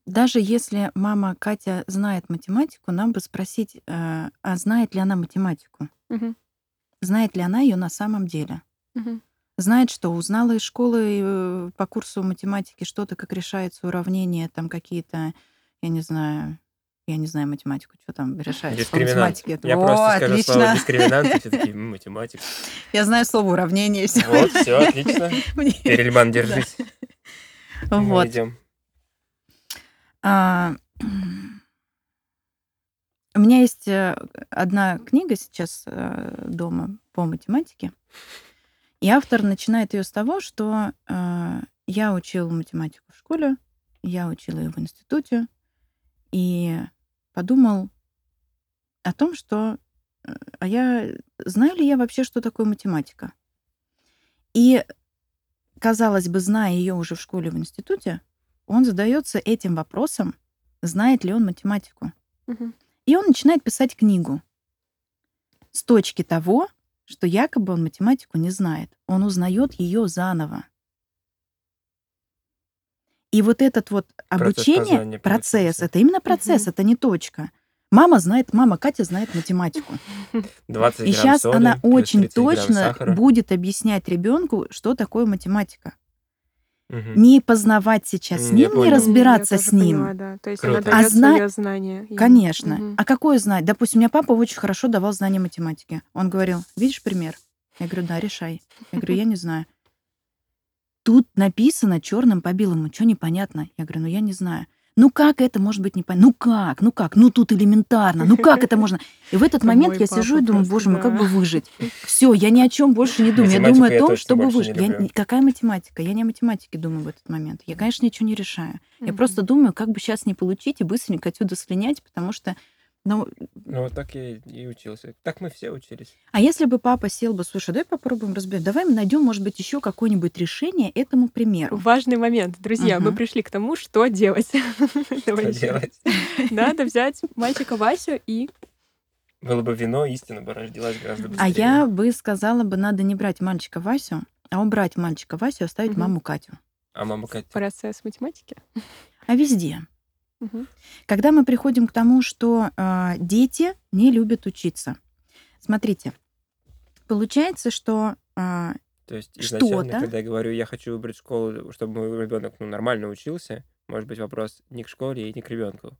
даже если мама Катя знает математику, нам бы спросить, э, а знает ли она математику? Мгм. знает ли она ее на самом деле. Мгм. Знает, что узнала из школы э, по курсу математики что-то, как решается уравнение, там какие-то, я не знаю, я не знаю математику, что там решается по Дискриминант. математике. Я О, просто скажу слово отлично. дискриминант, и все такие, «М, математик. Я знаю слово уравнение. Вот, все, отлично. Перельман, держись. Мы Вот. идем. А, У меня есть э, одна книга сейчас э, дома по математике. И автор начинает ее с того, что э, я учил математику в школе, я учила ее в институте, и подумал о том, что э, а я знаю ли я вообще, что такое математика? И, казалось бы, зная ее уже в школе, в институте, он задается этим вопросом, знает ли он математику. Мгм. И он начинает писать книгу с точки того, что якобы он математику не знает. Он узнает ее заново. И вот этот вот обучение, процесс, получается. это именно процесс, Мгм. это не точка. Мама знает, мама Катя знает математику. 20 И сейчас соли она очень 30 грамм точно будет объяснять ребенку, что такое математика. Мгм. Не познавать сейчас с ним, не разбираться с ним. поняла, да. То есть Круто. она А зна- свое знание. Конечно. Мгм. А какое знать? Допустим, у меня папа очень хорошо давал знания математики. Он говорил, видишь пример? Я говорю, да, решай. Я говорю, я не знаю. Тут написано черным по белому, что непонятно? Я говорю, ну я не знаю. Ну как это может быть непонятно? Ну как? Ну как? Ну тут элементарно. Ну как это можно? И в этот Это момент я сижу и думаю, боже мой, как бы выжить? Все, я ни о чем больше не думаю. Я думаю о том, чтобы выжить. Я- какая математика? Я не о математике думаю в этот момент. Я, конечно, ничего не решаю. Я просто думаю, как бы сейчас не получить и быстренько отсюда слинять, потому что ну, Ну, вот так я и учился. Так мы все учились. а если бы папа сел бы, слушай, давай попробуем разбирать, давай мы найдем, может быть, еще какое-нибудь решение этому примеру. Важный момент, друзья. Мы Мгм. пришли к тому, что делать. Что делать? Надо взять мальчика Васю и Было бы вино, истина бы родилась гораздо быстрее. А я бы сказала бы, надо не брать мальчика Васю, а убрать мальчика Васю и оставить маму Катю. А мама Катя? процесс математики. А везде. Когда мы приходим к тому, что а, дети не любят учиться. Смотрите, получается, что а, То есть изначально, Что-то. когда я говорю, я хочу выбрать школу, чтобы мой ребенок ну, нормально учился, может быть вопрос не к школе и не к ребенку.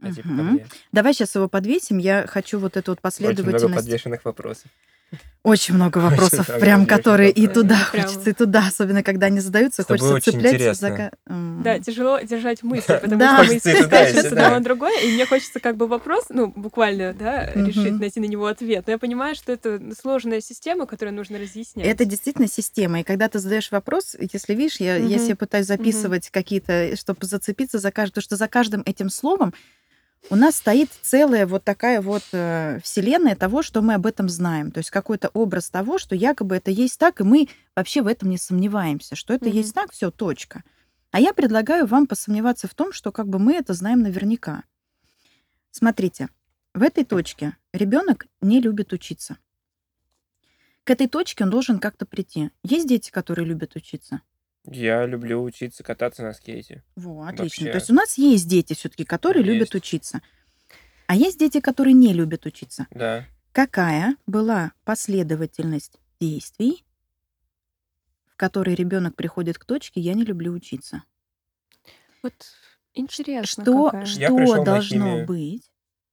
А типа Мгм. мне. давай сейчас его подвесим. Я хочу вот эту вот Очень много последовательность. подвешенных вопросов. Очень много вопросов, много прям которые и туда Прям. хочется, и туда, особенно когда они задаются, С тобой хочется очень цепляться интересно. за... Да, тяжело держать мысли, потому Да. что мысли и туда, и скачут с сюда. одного на другое, и мне хочется как бы вопрос, ну, буквально, да, решить, найти на него ответ. Но я понимаю, что это сложная система, которую нужно разъяснять. Это действительно система. И когда ты задаешь вопрос, если видишь, я, себе пытаюсь записывать какие-то, чтобы зацепиться за потому что за каждым этим словом у нас стоит целая вот такая вот э, вселенная того, что мы об этом знаем. То есть какой-то образ того, что якобы это есть так, и мы вообще в этом не сомневаемся, что это Мгм. есть так, все, точка. А я предлагаю вам посомневаться в том, что как бы мы это знаем наверняка. Смотрите, в этой точке ребенок не любит учиться. К этой точке он должен как-то прийти. Есть дети, которые любят учиться? Я люблю учиться кататься на скейте. Во, отлично. Вообще. То есть у нас есть дети все-таки, которые любят Есть. учиться. А есть дети, которые не любят учиться. Да. Какая была последовательность действий, в которой ребенок приходит к точке «я не люблю учиться»? Вот интересно. Что, какая. Что должно быть?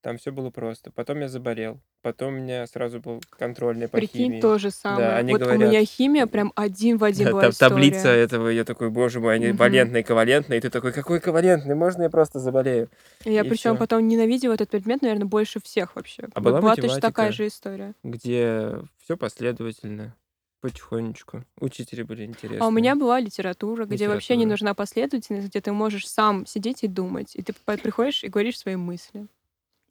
Там все было просто. Потом я заболел. Потом у меня сразу был контрольный по Прикинь, химии. то же самое. они вот у говорят- меня химия прям один в один Да, была история. таблица этого, я такой, боже мой, они Мгм. валентные, ковалентные, и ты такой, какой ковалентный, можно я просто заболею? Я и причем всё. потом ненавидела этот предмет, наверное, больше всех вообще. А Вот была точно математика? такая же история. Где все последовательно, потихонечку. Учители были интересные. А у меня была литература, где вообще не Литература. нужна последовательность, где ты можешь сам сидеть и думать. И ты приходишь и говоришь свои мысли.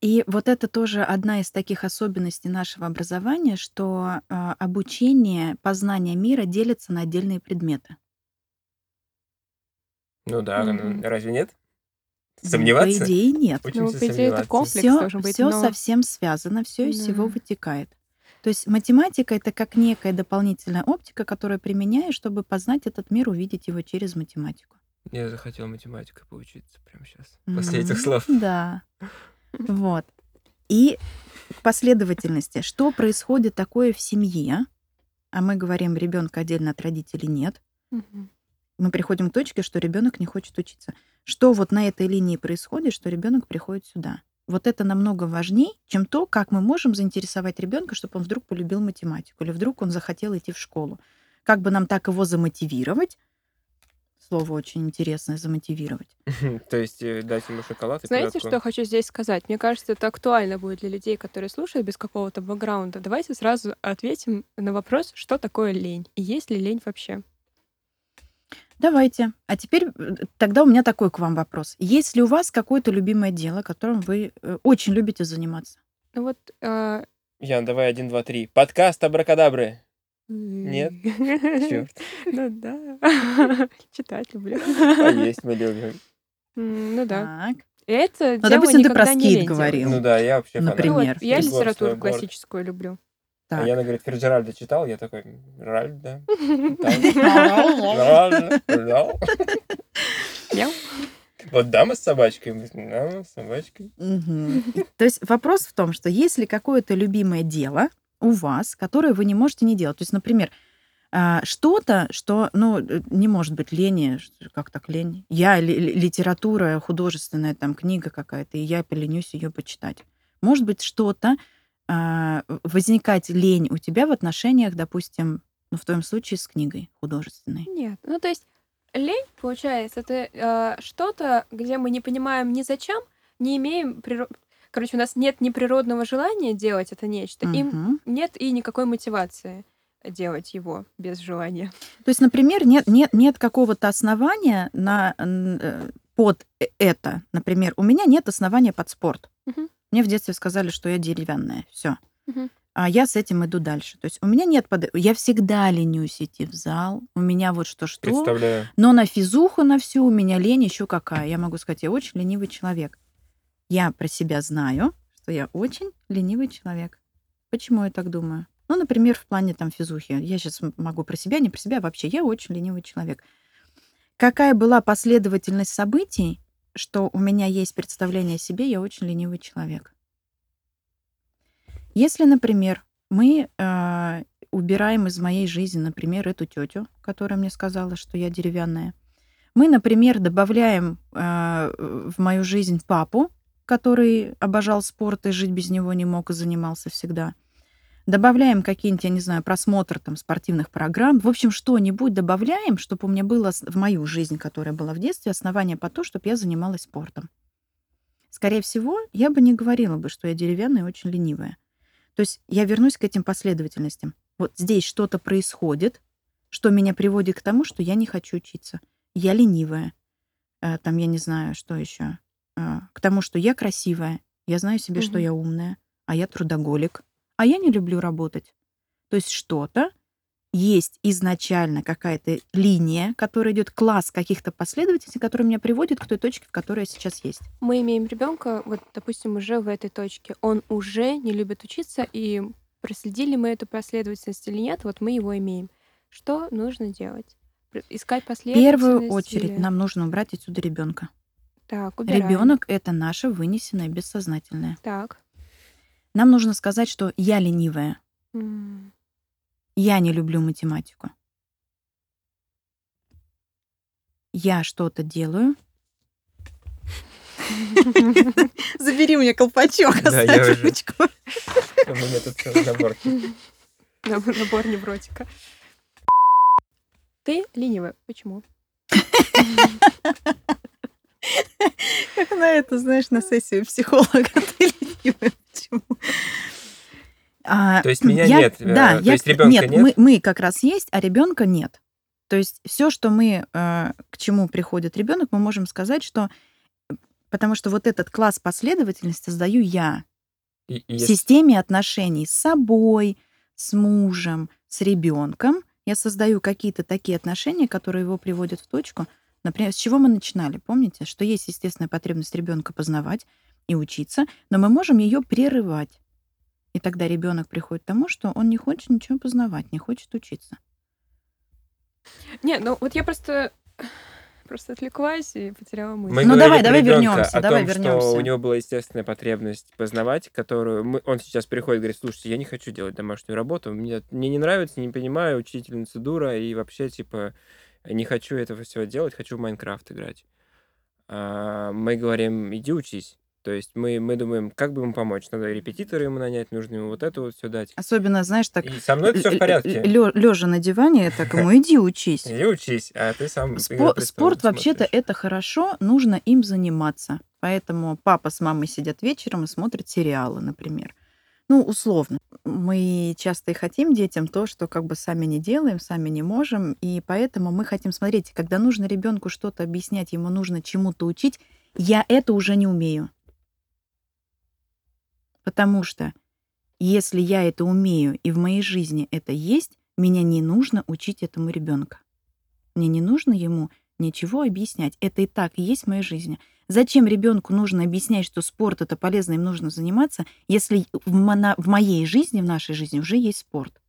И вот это тоже одна из таких особенностей нашего образования, что а, обучение, познание мира делится на отдельные предметы. Ну да, ну, Мгм. разве нет? Ну, Сомневаться? По идее, нет. Ну, Учимся по идее, это сомневаться. комплекс все, должен быть, все но- совсем связано, все из всего Да. вытекает. То есть математика это как некая дополнительная оптика, которую применяешь, чтобы познать этот мир, увидеть его через математику. Я захотел математикой поучиться прямо сейчас. После этих слов. Да. Вот. И последовательности. Что происходит такое в семье? А мы говорим, ребенка отдельно от родителей нет. Мгм. Мы приходим к точке, что ребенок не хочет учиться. Что вот на этой линии происходит, что ребенок приходит сюда? Вот это намного важнее, чем то, как мы можем заинтересовать ребенка, чтобы он вдруг полюбил математику, или вдруг он захотел идти в школу. Как бы нам так его замотивировать? Слово очень интересное замотивировать. То есть э, дать ему шоколад и Знаете, что я хочу здесь сказать? Мне кажется, это актуально будет для людей, которые слушают без какого-то бэкграунда. Давайте сразу ответим на вопрос, что такое лень и есть ли лень вообще. Давайте. А теперь э, тогда у меня такой к вам вопрос. Есть ли у вас какое-то любимое дело, которым вы э, очень любите заниматься? Ну вот... э, Ян, давай один, два, три. Подкаст Абракадабры. Нет? Чёрт. Ну да. Читать люблю. А есть мы любим. Ну да. Так. Это Ну, допустим, ты про скейт говорил. Ну да, я вообще. Например. Я литературу классическую люблю. А Так. Яна говорит, Ферджеральда читал? Я такой, Ральд, да. Вот дама с собачкой. Дама с собачкой. То есть вопрос в том, что если какое-то любимое дело у вас, которое вы не можете не делать, то есть, например, а, что-то, что, ну, э, не может быть лени, как так лень? Я ли- ли- литература художественная, там книга какая-то, и я поленюсь ее почитать. Может быть, что-то а, возникать лень у тебя в отношениях, допустим, ну, в твоем случае с книгой художественной. Нет. Ну, то есть лень, получается, это э, что-то, где мы не понимаем ни зачем, не имеем... приро- Короче, у нас нет ни природного желания делать это нечто, и Мгм. нет и никакой мотивации делать его без желания. То есть, например, нет, нет, нет какого-то основания на, э, под э- это. Например, у меня нет основания под спорт. Мгм. Мне в детстве сказали, что я деревянная. Все. Мгм. А я с этим иду дальше. То есть у меня нет под... Я всегда ленюсь идти в зал. У меня вот что-что. Представляю. Но на физуху на всю у меня лень еще какая. Я могу сказать, я очень ленивый человек. Я про себя знаю, что я очень ленивый человек. Почему я так думаю? Ну, например, в плане там физухи. Я сейчас могу про себя, не про себя, вообще я очень ленивый человек. Какая была последовательность событий, что у меня есть представление о себе, я очень ленивый человек. Если, например, мы э, убираем из моей жизни, например, эту тетю, которая мне сказала, что я деревянная, мы, например, добавляем э, в мою жизнь папу, который обожал спорт и жить без него не мог и занимался всегда. Добавляем какие-нибудь, я не знаю, просмотр там спортивных программ. В общем, что-нибудь добавляем, чтобы у меня было в мою жизнь, которая была в детстве, основание по то, чтобы я занималась спортом. Скорее всего, я бы не говорила бы, что я деревянная и очень ленивая. То есть я вернусь к этим последовательностям. Вот здесь что-то происходит, что меня приводит к тому, что я не хочу учиться. Я ленивая. Э, Там, я не знаю, что еще. К тому, что я красивая. Я знаю себе, что Мгм. я умная, а я трудоголик. А я не люблю работать. То есть что-то есть изначально какая-то линия, которая идет класс каких-то последовательностей, которые меня приводят к той точке, в которой я сейчас есть. Мы имеем ребенка, вот, допустим, уже в этой точке. Он уже не любит учиться, и проследили мы эту последовательность или нет, вот мы его имеем. Что нужно делать? Искать В последовательность? первую очередь или- нам нужно убрать отсюда ребенка. Так, убираем. Ребенок это наше вынесенное бессознательное. Так. Нам нужно сказать, что я ленивая, М. я не люблю математику. Я что-то делаю. Забери мне колпачок, Да, я оставь уже. ручку. У меня тут целый набор. Набор набор невротика. Ты ленивая. Почему? Как на это, знаешь, на сессию психолога. Ты ленивая. Почему? А, То есть меня я- нет, э, Да, то я- есть ребенка нет, нет? Мы, мы как раз есть, а ребенка нет. То есть все, что мы, э, к чему приходит ребенок, мы можем сказать, что потому что вот этот класс последовательности создаю я И- и в системе отношений с собой, с мужем, с ребенком. Я создаю какие-то такие отношения, которые его приводят в точку. Например, с чего мы начинали? Помните, что есть естественная потребность ребенка познавать и учиться, но мы можем ее прерывать. И тогда ребенок приходит к тому, что он не хочет ничего познавать, не хочет учиться. Не, ну вот я просто Просто отвлеклась и потеряла мысль. Мы Ну, давай, давай вернёмся, о давай том, что вернёмся. у него была естественная потребность познавать, которую мы- он сейчас приходит и говорит, слушайте, я не хочу делать домашнюю работу, мне, мне не нравится, не понимаю, учительница дура, и вообще, типа, не хочу этого всего делать, хочу в Майнкрафт играть. А, мы говорим, иди учись. То есть мы, мы думаем, как бы ему помочь. Надо репетитора ему нанять, нужно ему вот это вот все дать. Особенно, знаешь, так И со мной все в порядке. лежа на диване, так ему иди учись. Иди учись, а ты сам Спорт вообще-то это хорошо, нужно им заниматься. Поэтому папа с мамой сидят вечером и смотрят сериалы, например. Ну, условно. Мы часто и хотим детям то, что как бы сами не делаем, сами не можем. И поэтому мы хотим смотреть, когда нужно ребенку что-то объяснять, ему нужно чему-то учить, я это уже не умею. Потому что если я это умею и в моей жизни это есть, меня не нужно учить этому ребенка. Мне не нужно ему ничего объяснять. Это и так есть в моей жизни. Зачем ребенку нужно объяснять, что спорт это полезно, им нужно заниматься, если в, мона- в моей жизни, в нашей жизни уже есть спорт?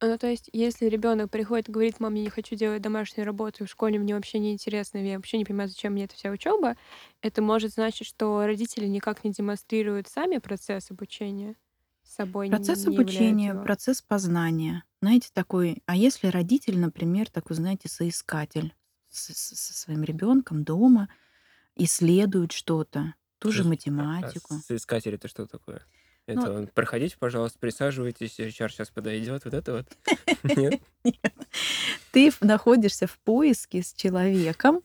Ну, то есть, если ребенок приходит и говорит, мам, я не хочу делать домашнюю работу, в школе мне вообще не интересно, я вообще не понимаю, зачем мне эта вся учеба, это может значить, что родители никак не демонстрируют сами процесс обучения собой. Процесс не обучения, его. процесс познания. Знаете, такой, а если родитель, например, такой, знаете, соискатель с- с- со своим ребенком дома, исследует что-то, ту же Слушай, а- математику. А соискатель это что такое? Это Ну- он, проходите, пожалуйста, присаживайтесь, HR сейчас подойдет, вот это вот. Нет? Ты находишься в поиске с человеком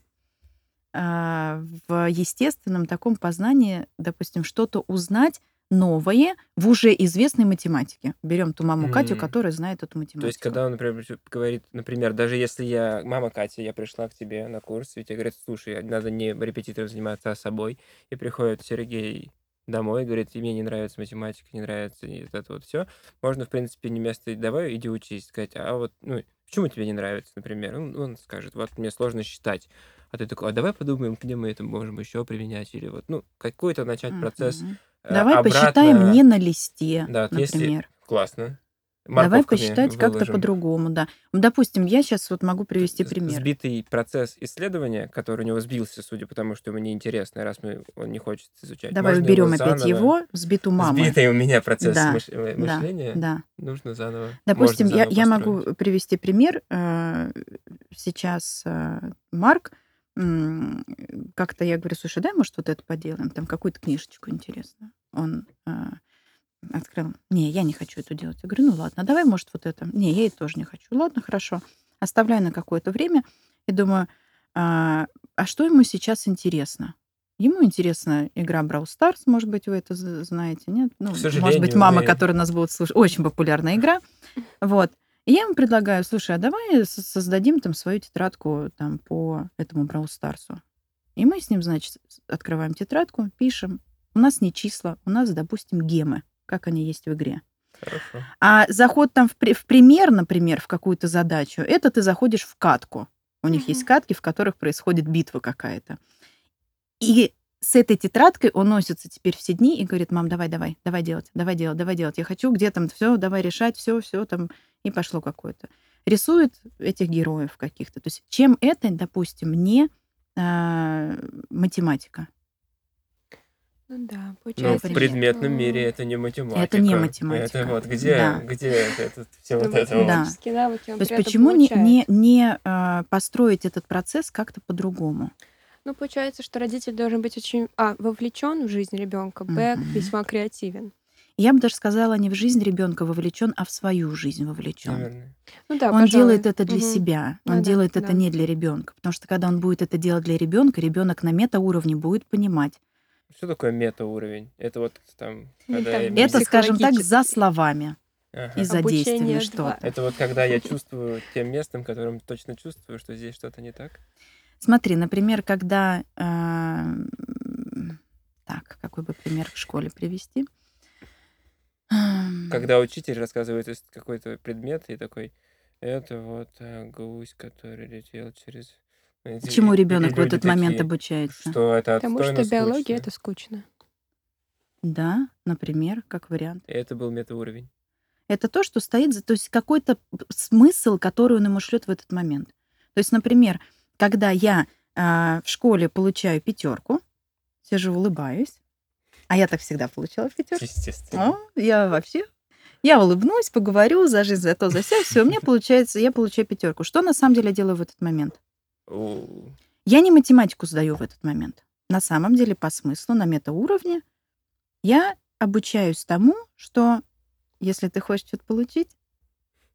а, в естественном таком познании, допустим, что-то узнать новое в уже известной математике. Берем ту маму Катю, М. которая знает эту математику. То есть, когда он, например, говорит, например, даже если я, мама Катя, я пришла к тебе на курс, и тебе говорят, слушай, надо не репетитором заниматься, а собой, и приходит Сергей домой, говорит, мне не нравится математика, не нравится и это вот все, можно, в принципе, не место давай, иди учись, сказать, а вот, ну, почему тебе не нравится, например? Он, он скажет, вот мне сложно считать. А ты такой, а давай подумаем, где мы это можем еще применять, или вот, ну, какой-то начать процесс. Мгм. э, Давай обратно- посчитаем не на листе, Да, вот если- например. Классно. Давай посчитать как-то по-другому, да. Допустим, я сейчас вот могу привести пример. Сбитый процесс исследования, который у него сбился, судя по тому, что ему неинтересно, раз мы, он не хочет изучать. Давай Можно уберем его опять заново- его, взбитую маму. Сбитый у меня процесс Да, мыш- э, да, мышления. Да. Нужно заново. Допустим, можно я, заново я могу привести пример. Э, Сейчас э, Марк как-то я говорю, слушай, дай, может, вот это поделаем, там какую-то книжечку интересную. Он э, открыл. Не, я не хочу это делать. Я говорю, ну ладно, давай, может, вот это. Не, я это тоже не хочу. Ладно, хорошо. Оставляю на какое-то время и думаю, а, а что ему сейчас интересно? Ему интересна игра Brawl Stars, может быть, вы это знаете, нет? Ну, может быть, мама, которая нас будет слушать, очень популярная игра. Вот. И я ему предлагаю, слушай, а давай создадим там свою тетрадку там по этому Brawl Старсу. И мы с ним, значит, открываем тетрадку, пишем. У нас не числа, у нас, допустим, гемы, как они есть в игре. Хорошо. А заход там в, при- в пример, например, в какую-то задачу, это ты заходишь в катку. У них есть Мгм. катки, в которых происходит битва какая-то. И с этой тетрадкой он носится теперь все дни и говорит, мам, давай, давай, давай делать, давай делать, давай делать. Я хочу где там все, давай решать, все, все там. И пошло какое-то. Рисует этих героев каких-то. То есть чем это, допустим, не а, математика? Ну да, Ну, в получается, предметном что мире это не математика. Это не математика. Это вот где, Да. где это, это все вот это Ну, вот. Да. математические навыки он То есть почему не, получает. не, не а, построить этот процесс как-то по-другому? Ну, получается, что родитель должен быть очень, а, вовлечен в жизнь ребенка, б, Мгм. весьма креативен. Я бы даже сказала, не в жизнь ребенка вовлечен, а в свою жизнь вовлечен. Наверное. Ну да, он пожалуй. делает это для Мгм. себя, Ну он да, делает это да. не для ребенка, потому что когда он будет это делать для ребенка, ребенок на метауровне будет понимать. Что такое метауровень? Это вот там, Ну, когда там я Это, скажем так, за словами Ага. и за Обучение действиями что-то. Это вот когда я чувствую тем местом, которым точно чувствую, что здесь что-то не так. Смотри, например, когда... м, Так, какой бы пример в школе привести? Ам, Когда учитель рассказывает из- какой-то предмет и такой, это вот э, гусь, который летел через... Чему ребенок в этот момент такие, обучается? Что это Потому что биология скучно. это скучно. Да, например, как вариант. Это был метауровень. Это то, что стоит за... То есть какой-то смысл, который он ему шлет в этот момент. То есть, например, когда я а, в школе получаю пятерку, сижу, улыбаюсь, а я так всегда получала пятерку. Естественно. О, я вообще я улыбнусь, поговорю за жизнь, за то, за все, все, у меня получается, я получаю пятерку. Что на самом деле я делаю в этот момент? Я не математику сдаю в этот момент. На самом деле, по смыслу, на метауровне, я обучаюсь тому, что если ты хочешь что-то получить,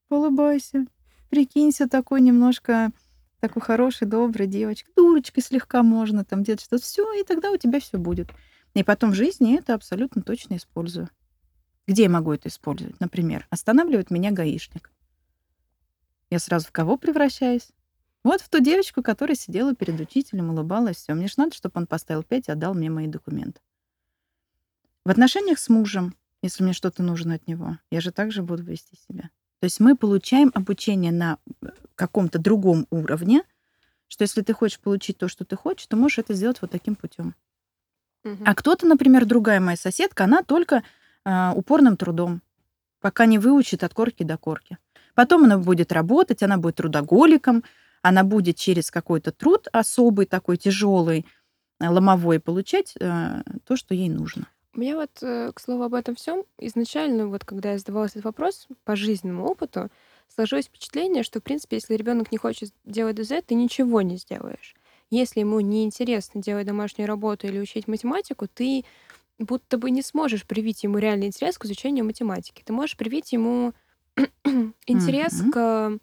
улыбайся, прикинься такой немножко такой хорошей, доброй девочкой, дурочкой слегка можно, там где-то что-то, все, и тогда у тебя все будет. И потом в жизни это абсолютно точно использую. Где я могу это использовать? Например, останавливает меня гаишник. Я сразу в кого превращаюсь? Вот в ту девочку, которая сидела перед учителем, улыбалась, все. Мне же надо, чтобы он поставил 5 и отдал мне мои документы. В отношениях с мужем, если мне что-то нужно от него, я же также буду вести себя. То есть мы получаем обучение на э, каком-то другом уровне, что если ты хочешь получить то, что ты хочешь, то можешь это сделать вот таким путем. Мгм. А кто-то, например, другая моя соседка, она только а, упорным трудом, пока не выучит от корки до корки. Потом она будет работать, она будет трудоголиком, она будет через какой-то труд особый, такой тяжелый, э, ломовой, получать э, то, что ей нужно. У меня вот, э, к слову об этом всем, изначально, вот когда я задавала этот вопрос по жизненному опыту, сложилось впечатление, что, в принципе, если ребенок не хочет делать ДЗ, ты ничего не сделаешь. Если ему неинтересно делать домашнюю работу или учить математику, ты будто бы не сможешь привить ему реальный интерес к изучению математики. Ты можешь привить ему интерес Мгм. к,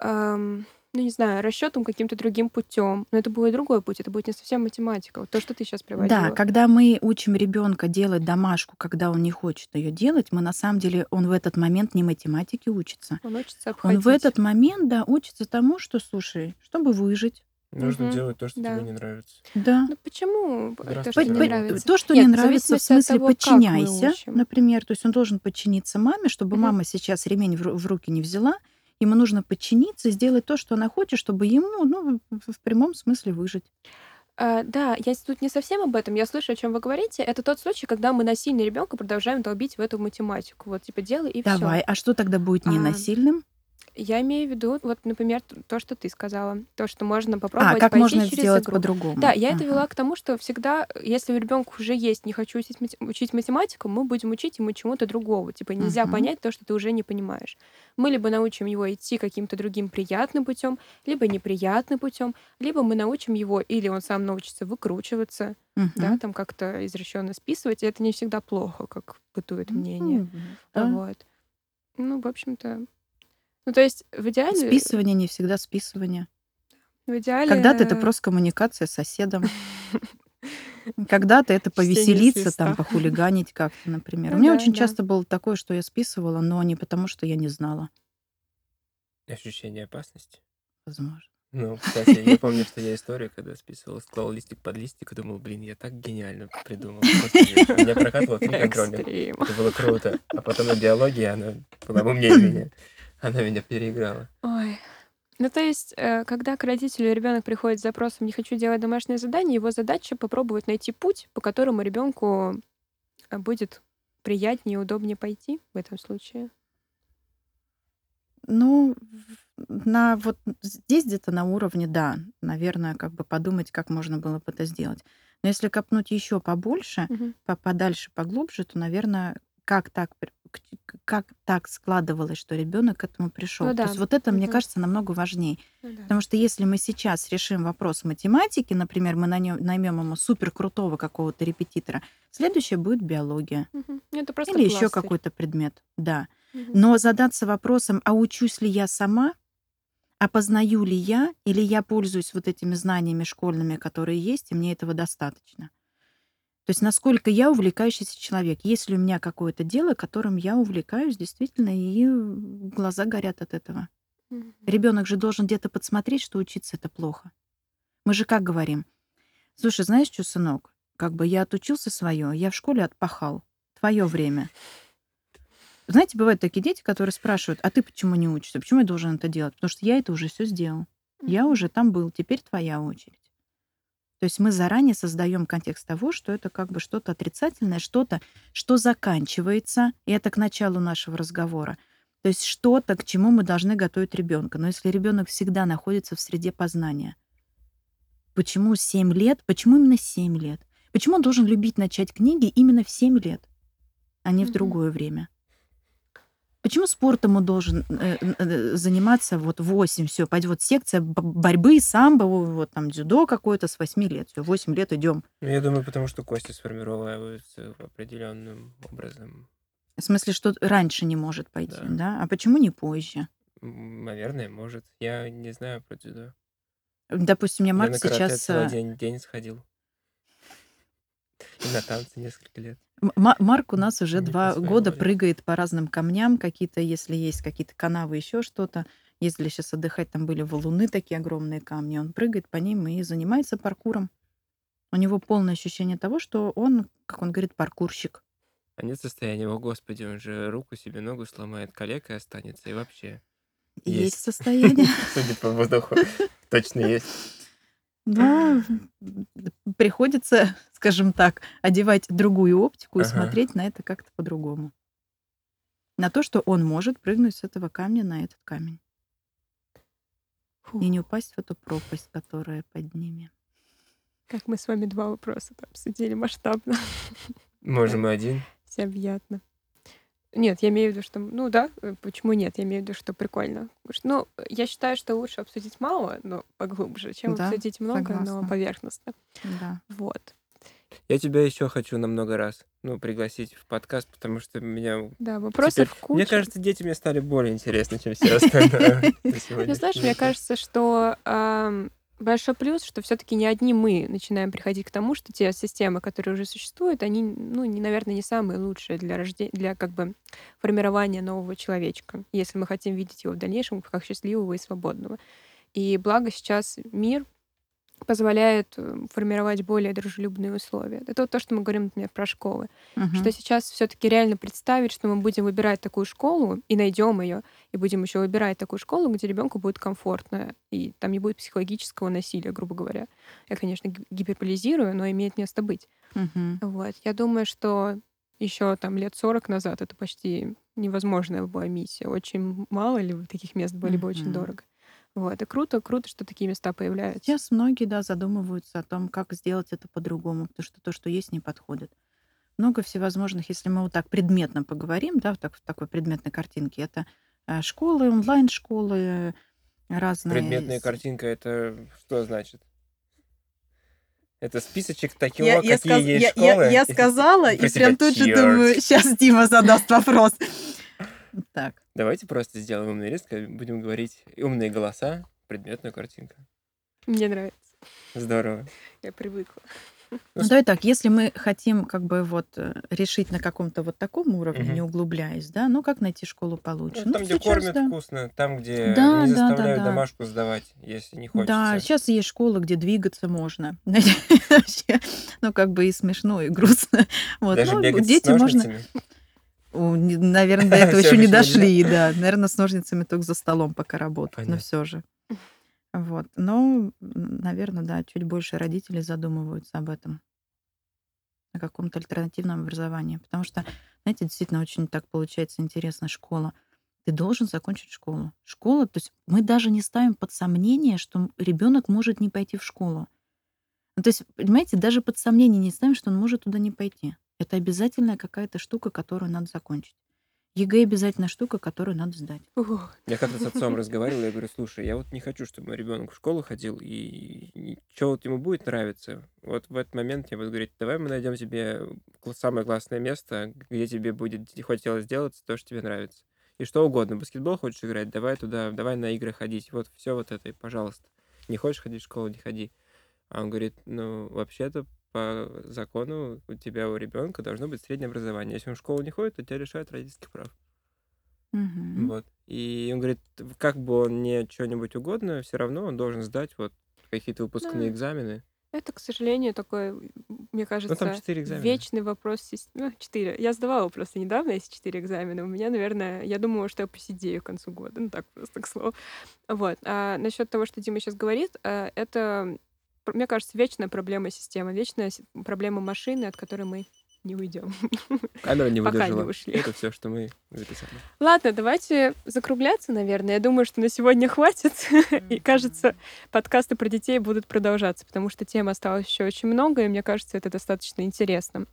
эм, ну не знаю, расчетам каким-то другим путем. Но это будет другой путь, это будет не совсем математика. Вот то, что ты сейчас приводила. Да, когда мы учим ребенка делать домашку, когда он не хочет ее делать, мы на самом деле, он в этот момент не математике учится. Он учится Он обходить. в этот момент, да, учится тому, что, слушай, чтобы выжить, Нужно Мгм. делать то, что Да. тебе не нравится. да, Ну почему то, Здравствуйте, что не нравится? То, что Нет, не в нравится, в смысле того, подчиняйся, например. То есть он должен подчиниться маме, чтобы Мгм. мама сейчас ремень в, ру- в руки не взяла. Ему нужно подчиниться, сделать то, что она хочет, чтобы ему, ну, в, прямом смысле выжить. А, да, я тут не совсем об этом. Я слышу, о чем вы говорите. Это тот случай, когда мы насильно ребенка продолжаем долбить в эту математику. Вот, типа, делай и все. Давай, а что тогда будет А, ненасильным? Я имею в виду, вот, например, то, что ты сказала. То, что можно А, попробовать как пойти можно это через сделать игру. по-другому? Да, я это Ага. вела к тому, что всегда, если у ребенка уже есть, не хочу учить, мат- учить математику, мы будем учить ему чему-то другому. Типа нельзя Мгм. понять то, что ты уже не понимаешь. Мы либо научим его идти каким-то другим приятным путем, либо неприятным путем, либо мы научим его, или он сам научится выкручиваться, Мгм. да, там как-то извращенно списывать. И это не всегда плохо, как бытует мнение. Мгм. Да. Вот. Ну, в общем-то. Ну, то есть в идеале... Списывание не всегда списывание. В идеале... Когда-то это просто коммуникация с соседом. Когда-то это повеселиться, там, похулиганить как-то, например. Ну У меня да, очень да. часто было такое, что я списывала, но не потому, что я не знала. Ощущение опасности. Возможно. Ну, кстати, я помню, что я историю, когда списывал, склал листик под листик, и думал, блин, я так гениально придумал. Меня прокатывало три. Экстрим. Это было круто. А потом на биологии она была умнее меня. Она меня переиграла. Ой. Ну, то есть, э, когда к родителю ребенок приходит с запросом «не хочу делать домашнее задание», его задача попробовать найти путь, по которому ребенку будет приятнее и удобнее пойти в этом случае. Ну, на вот здесь где-то на уровне, да, наверное, как бы подумать, как можно было бы это сделать. Но если копнуть еще побольше, по- подальше, поглубже, то, наверное, как так, как так складывалось, что ребенок к этому пришел. Ну То да. есть вот это, мне Мгм. кажется, намного важнее. Ну да. Потому что если мы сейчас решим вопрос математики, например, мы наймем ему супер крутого какого-то репетитора, следующее будет биология. Ну, Это просто Или еще пластырь. какой-то предмет. Да. Мгм. Но задаться вопросом, а учусь ли я сама, а познаю ли я, или я пользуюсь вот этими знаниями школьными, которые есть, и мне этого достаточно. То есть насколько я увлекающийся человек. Есть ли у меня какое-то дело, которым я увлекаюсь действительно, и глаза горят от этого. Мгм. Ребенок же должен где-то подсмотреть, что учиться это плохо. Мы же как говорим? Слушай, знаешь что, сынок, как бы я отучился свое, я в школе отпахал. Твое время. Знаете, бывают такие дети, которые спрашивают, а ты почему не учишься? Почему я должен это делать? Потому что я это уже все сделал. Я уже там был, теперь твоя очередь. То есть мы заранее создаем контекст того, что это как бы что-то отрицательное, что-то, что заканчивается, и это к началу нашего разговора. То есть что-то, к чему мы должны готовить ребенка. Но если ребенок всегда находится в среде познания, почему 7 лет, почему именно 7 лет? Почему он должен любить начать книги именно в 7 лет, а не в Мгм. другое время? Почему спортом он должен э, э, заниматься вот 8, все, пойдет вот секция борьбы, самбо, вот там дзюдо какое-то с 8 лет, все, 8 лет идем. Ну, я думаю, потому что кости сформировываются определенным образом. В смысле, что раньше не может пойти, Да. да? А почему не позже? Наверное, может. Я не знаю про дзюдо. Допустим, мне Я Марк на карате сейчас... целый э, день, день сходил. И на танцы несколько лет. Марк у нас уже Не по два года воле. прыгает по разным камням, какие-то, если есть какие-то канавы, еще что-то. Ездили сейчас отдыхать, там были валуны такие огромные камни. Он прыгает по ним и занимается паркуром. У него полное ощущение того, что он, как он говорит, паркурщик. А нет состояния, о господи, он же руку себе, ногу сломает, калекой останется, и вообще. Есть, Есть. состояние. Судя по воздуху, точно есть. Но приходится, скажем так, одевать другую оптику и Ага. смотреть на это как-то по-другому. На то, что он может прыгнуть с этого камня на этот камень. Фу, И не упасть в эту пропасть, которая под ними. Как мы с вами два вопроса обсудили масштабно. Можем и один. Все объятно. Нет, я имею в виду, что... Ну да, э, почему нет? Я имею в виду, что прикольно. Потому что, Ну, я считаю, что лучше обсудить мало, но поглубже, чем Да, обсудить много, но согласна. поверхностно. Да. Вот. Я тебя еще хочу на много раз, ну, пригласить в подкаст, потому что меня... Да, вопросов теперь- куча. Мне кажется, дети мне стали более интересны, чем все остальное. на Ну, знаешь, мне кажется, что большой плюс, что все-таки не одни мы начинаем приходить к тому, что те системы, которые уже существуют, они, ну, не, наверное, не самые лучшие для рождения, для как бы формирования нового человечка, если мы хотим видеть его в дальнейшем как счастливого и свободного. И благо сейчас мир позволяет э, формировать более дружелюбные условия. Это вот то, что мы говорим, например, про школы Мгм. что сейчас все-таки реально представить, что мы будем выбирать такую школу и найдем ее, и будем еще выбирать такую школу, где ребенку будет комфортно, и там не будет психологического насилия, грубо говоря. Я, конечно, ги- гиперболизирую, но имеет место быть. Мгм. Вот. Я думаю, что еще там лет 40 назад это почти невозможная была миссия. Очень мало ли таких мест было бы очень Мгм. дорого. Вот. И круто, круто, что такие места появляются. Сейчас многие, да, задумываются о том, как сделать это по-другому, потому что то, что есть, не подходит. Много всевозможных, если мы вот так предметно поговорим, да, в, так- в такой предметной картинке, это э, школы, онлайн-школы, разные... Предметная картинка, это что значит? Это списочек такого, Я, я какие сказ- есть я- школы? я- я сказала, и прям тут же думаю, сейчас Дима задаст вопрос. Так, Давайте просто сделаем умный лист, будем говорить умные голоса, предметная картинка. Мне нравится. Здорово. Я привыкла. ну давай так, если мы хотим как бы вот э, решить на каком-то вот таком уровне, Мгм. не углубляясь, да, ну как найти школу получше? Ну, там, Ну, где сейчас, кормят да. вкусно, там, где Да, не да, да, заставляют да. домашку сдавать, если не хочется. Да, сейчас есть школы, где двигаться можно. Ну, как бы и смешно, и грустно. Вот. Даже ну, бегать дети с можно... ножницами. Наверное, до этого еще не дошли, да. Наверное, с ножницами только за столом пока работают, но все же. Вот. Но, наверное, да, чуть больше родителей задумываются об этом. О каком-то альтернативном образовании. Потому что, знаете, действительно очень так получается интересно школа. Ты должен закончить школу. Школа, то есть мы даже не ставим под сомнение, что ребенок может не пойти в школу. Ну, то есть, понимаете, даже под сомнение не ставим, что он может туда не пойти. Это обязательная какая-то штука, которую надо закончить. ЕГЭ обязательная штука, которую надо сдать. Ух, Я когда с отцом разговаривал, я говорю, слушай, я вот не хочу, чтобы мой ребенок в школу ходил, и что вот ему будет нравиться. Вот в этот момент я буду говорить, давай мы найдем тебе самое классное место, где тебе будет хотелось сделать то, что тебе нравится. И что угодно. Баскетбол хочешь играть, давай туда, давай на игры ходить. Вот все вот это, и пожалуйста. Не хочешь ходить в школу, не ходи. А он говорит, ну, вообще-то по закону у тебя, у ребенка должно быть среднее образование. Если он в школу не ходит, то тебя лишают родительских прав. Мгм. Вот. И он говорит, как бы он не что-нибудь угодно, все равно он должен сдать вот какие-то выпускные Да. экзамены. Это, к сожалению, такой, мне Ну, кажется, там четыре экзамена. вечный вопрос. Ну, четыре. Я сдавала просто недавно эти четыре экзамена. У меня, наверное, я думала, что я посидею к концу года. Ну, так просто, к слову. Вот. А насчет того, что Дима сейчас говорит, а, это, мне кажется, вечная проблема системы, вечная проблема машины, от которой мы не уйдем. Камера не Пока не ушли. Это все, что мы записали. Ладно, давайте закругляться, наверное. Я думаю, что на сегодня хватит. И кажется, подкасты про детей будут продолжаться, потому что тем осталось еще очень много, и мне кажется, это достаточно интересно.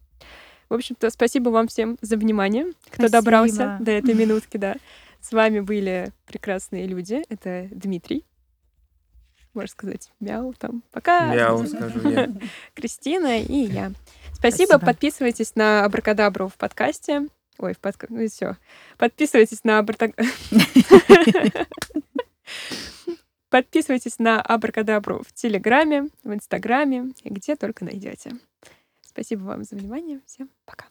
В общем-то, спасибо вам всем за внимание, кто Спасибо. добрался до этой минутки, да. С вами были прекрасные люди. Это Дмитрий. Можно сказать, мяу там. Пока. Мяу, скажу я. Кристина и я. Спасибо. Спасибо. Подписывайтесь на Абракадабру в подкасте. Ой, в подка... Ну и все. Подписывайтесь на Абрата... Подписывайтесь на Абракадабру в Телеграме, в Инстаграме, и где только найдете. Спасибо вам за внимание. Всем пока.